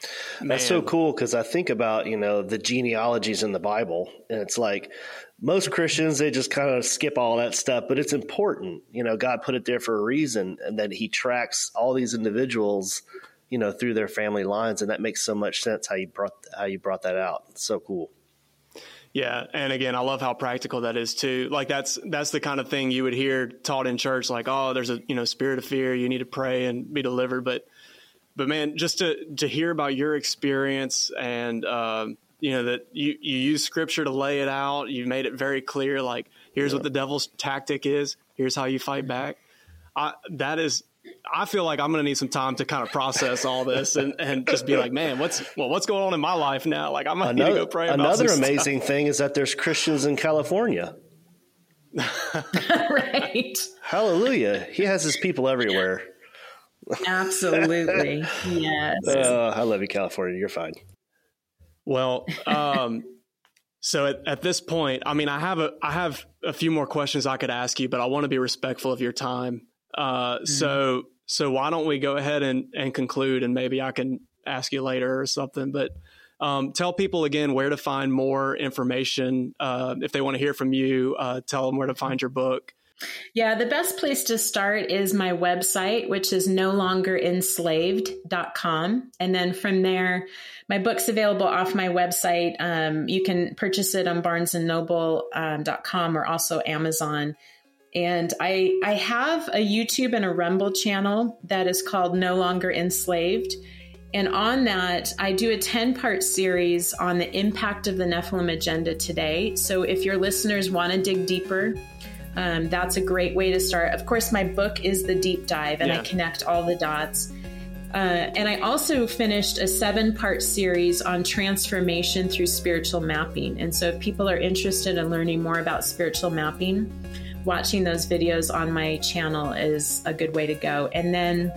that's so cool because I think about you know the genealogies in the Bible, and it's like most Christians they just kind of skip all that stuff, but it's important. You know, God put it there for a reason, and that He tracks all these individuals you know through their family lines and that makes so much sense how you brought how you brought that out. It's so cool. Yeah and again i love how practical that is too. Like that's that's the kind of thing you would hear taught in church like oh there's a you know spirit of fear. You need to pray and be delivered. But but man just to to hear about your experience and um, you know that you you use scripture to lay it out you made it very clear like here's yeah. what the devil's tactic is here's how you fight back I, that is I feel like I'm going to need some time to kind of process all this and, and just be like, man, what's well, what's going on in my life now? Like, I'm going to need go pray. another amazing stuff. thing is that there's Christians in California. right. Hallelujah. He has his people everywhere. Absolutely. Yes. Uh, I love you, California. You're fine. Well, um, so at, at, this point, I mean, I have a I have a few more questions I could ask you, but I want to be respectful of your time. Uh, mm-hmm. So so why don't we go ahead and, and conclude, and maybe I can ask you later or something. But um, tell people again where to find more information uh, if they want to hear from you. Uh, tell them where to find your book. Yeah, the best place to start is my website, which is no longer enslaved.com. And then from there, my book's available off my website. Um, you can purchase it on barnesandnoble.com um, or also Amazon. And I I have a YouTube and a Rumble channel that is called No Longer Enslaved. And on that, I do a 10 part series on the impact of the Nephilim agenda today. So if your listeners want to dig deeper, um, that's a great way to start. Of course, my book is the deep dive, and yeah. I connect all the dots. Uh, and I also finished a seven part series on transformation through spiritual mapping. And so, if people are interested in learning more about spiritual mapping, watching those videos on my channel is a good way to go. And then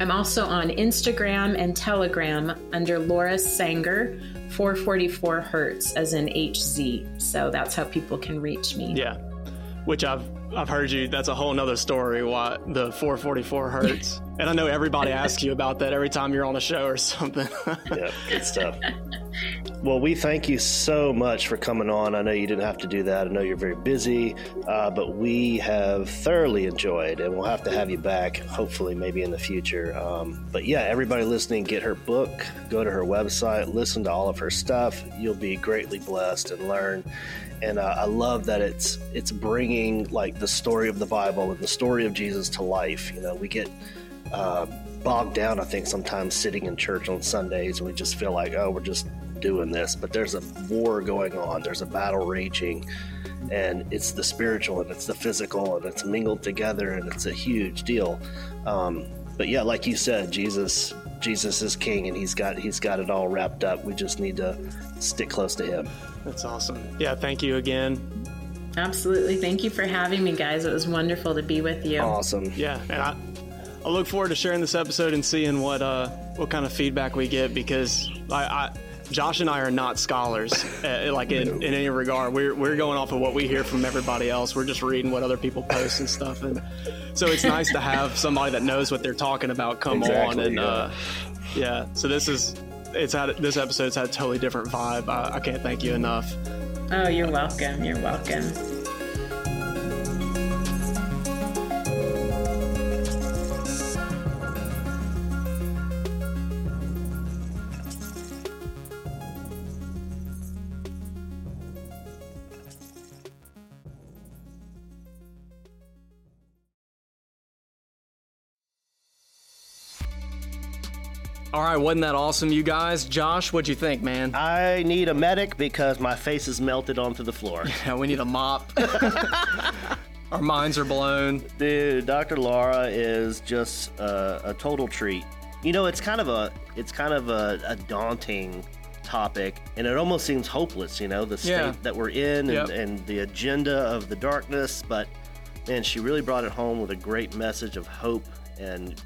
I'm also on Instagram and Telegram under Laura Sanger, 444 Hertz, as in HZ. So that's how people can reach me. Yeah, which I've I've heard you. That's a whole nother story. Why the 444 hertz? and I know everybody asks you about that every time you're on a show or something. yeah, good stuff. Well, we thank you so much for coming on. I know you didn't have to do that. I know you're very busy, uh, but we have thoroughly enjoyed, and we'll have to have you back, hopefully, maybe in the future. Um, but yeah, everybody listening, get her book, go to her website, listen to all of her stuff. You'll be greatly blessed and learn. And uh, I love that it's it's bringing like the story of the Bible and the story of Jesus to life. You know, we get uh, bogged down, I think, sometimes sitting in church on Sundays, and we just feel like, oh, we're just doing this, but there's a war going on, there's a battle raging, and it's the spiritual and it's the physical and it's mingled together, and it's a huge deal. Um, but yeah, like you said, Jesus Jesus is King, and He's got He's got it all wrapped up. We just need to stick close to Him. That's awesome. Yeah, thank you again. Absolutely. Thank you for having me, guys. It was wonderful to be with you. Awesome. Yeah, and I, I look forward to sharing this episode and seeing what uh, what kind of feedback we get because I, I Josh and I are not scholars, uh, like in, in any regard. We're we're going off of what we hear from everybody else. We're just reading what other people post and stuff, and so it's nice to have somebody that knows what they're talking about come Exactly, on and yeah. uh, yeah. So this is it's had this episode's had a totally different vibe. I, I can't thank you enough. Oh, you're welcome. You're welcome. All right, wasn't that awesome, you guys? Josh, what'd you think, man? I need a medic because my face is melted onto the floor. Yeah, we need a mop. Our minds are blown. Dude, Dr. Laura is just uh, a total treat. You know, it's kind of a it's kind of a, a daunting topic, and it almost seems hopeless. You know, the state Yeah. that we're in and, Yep. and the agenda of the darkness. But man, she really brought it home with a great message of hope and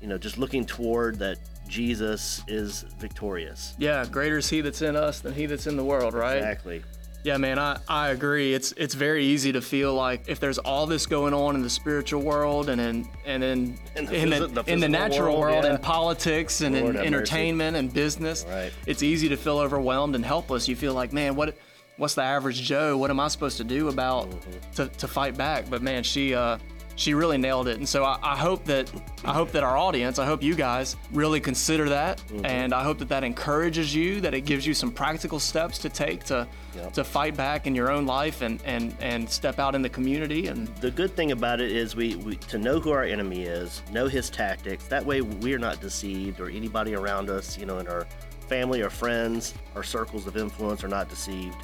you know, just looking toward that Jesus is victorious. Yeah, greater is he that's in us than he that's in the world, right? Exactly. Yeah, man, I, I agree. It's it's very easy to feel like if there's all this going on in the spiritual world and in and in In the in, phys- the, the in the natural world, world, yeah. and politics and Lord in have mercy. entertainment and business, Right. it's easy to feel overwhelmed and helpless. You feel like, man, what what's the average Joe? What am I supposed to do about Mm-hmm. to, to fight back? But man, she uh she really nailed it. And so I, I hope that I hope that our audience, I hope you guys really consider that, Mm-hmm. and I hope that that encourages you, that it gives you some practical steps to take to Yep. to fight back in your own life and and and step out in the community and The good thing about it is we, we to know who our enemy is, know his tactics. That way we're not deceived or anybody around us, you know, in our family or friends, our circles of influence are not deceived.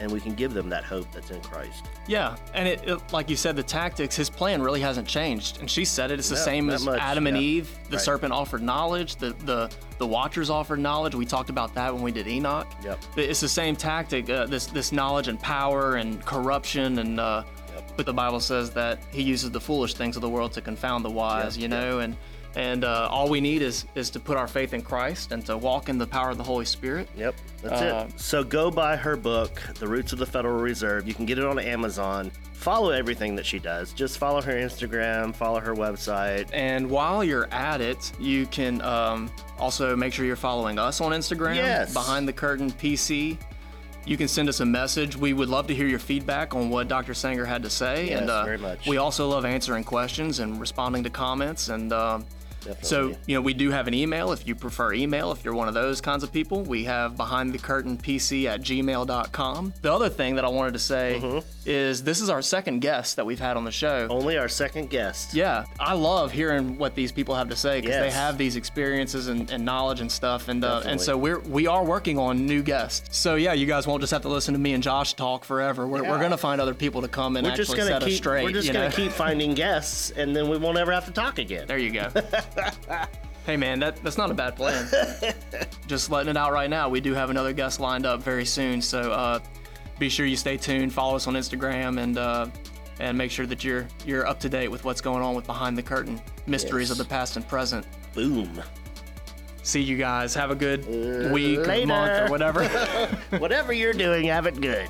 And we can give them that hope that's in Christ. yeah, and it, it like you said, the tactics, his plan really hasn't changed, and she said it. It's the No, same as much, Adam and yeah. Eve. The Right. serpent offered knowledge. The the the Watchers offered knowledge. We talked about that when we did Enoch. Yep. It's the same tactic. Uh, this this knowledge and power and corruption and. Uh, Yep. But the Bible says that He uses the foolish things of the world to confound the wise. Yep, You know, and and uh, all we need is is to put our faith in Christ and to walk in the power of the Holy Spirit. Yep, that's Uh, it. So go buy her book, The Roots of the Federal Reserve. You can get it on Amazon. Follow everything that she does. Just follow her Instagram, follow her website. And while you're at it, you can um, also make sure you're following us on Instagram, Yes. Behind the Curtain PC. You can send us a message. We would love to hear your feedback on what Dr. Sanger had to say. Yes, and uh, very much. we also love answering questions and responding to comments. And um, so, you know, we do have an email if you prefer email, if you're one of those kinds of people. We have behind the curtain PC at gmail.com. The other thing that I wanted to say Mm-hmm. is this is our second guest that we've had on the show. Only our second guest. Yeah, I love hearing what these people have to say because they have these experiences and, and knowledge and stuff, and uh, and so we're we are working on new guests. So yeah, you guys won't just have to listen to me and Josh talk forever. We're, we're gonna find other people to come and We're actually just gonna set us keep. straight. we're just gonna know? keep finding guests, and then we won't ever have to talk again. There you go. hey man, that that's not a bad plan. just letting it out right now. We do have another guest lined up very soon, so uh, be sure you stay tuned. Follow us on Instagram and. Uh, and make sure that you're you're up to date with what's going on with behind the curtain mysteries of the past and present. Boom. See you guys. Have a good week Later. month or whatever. Whatever you're doing, have it good.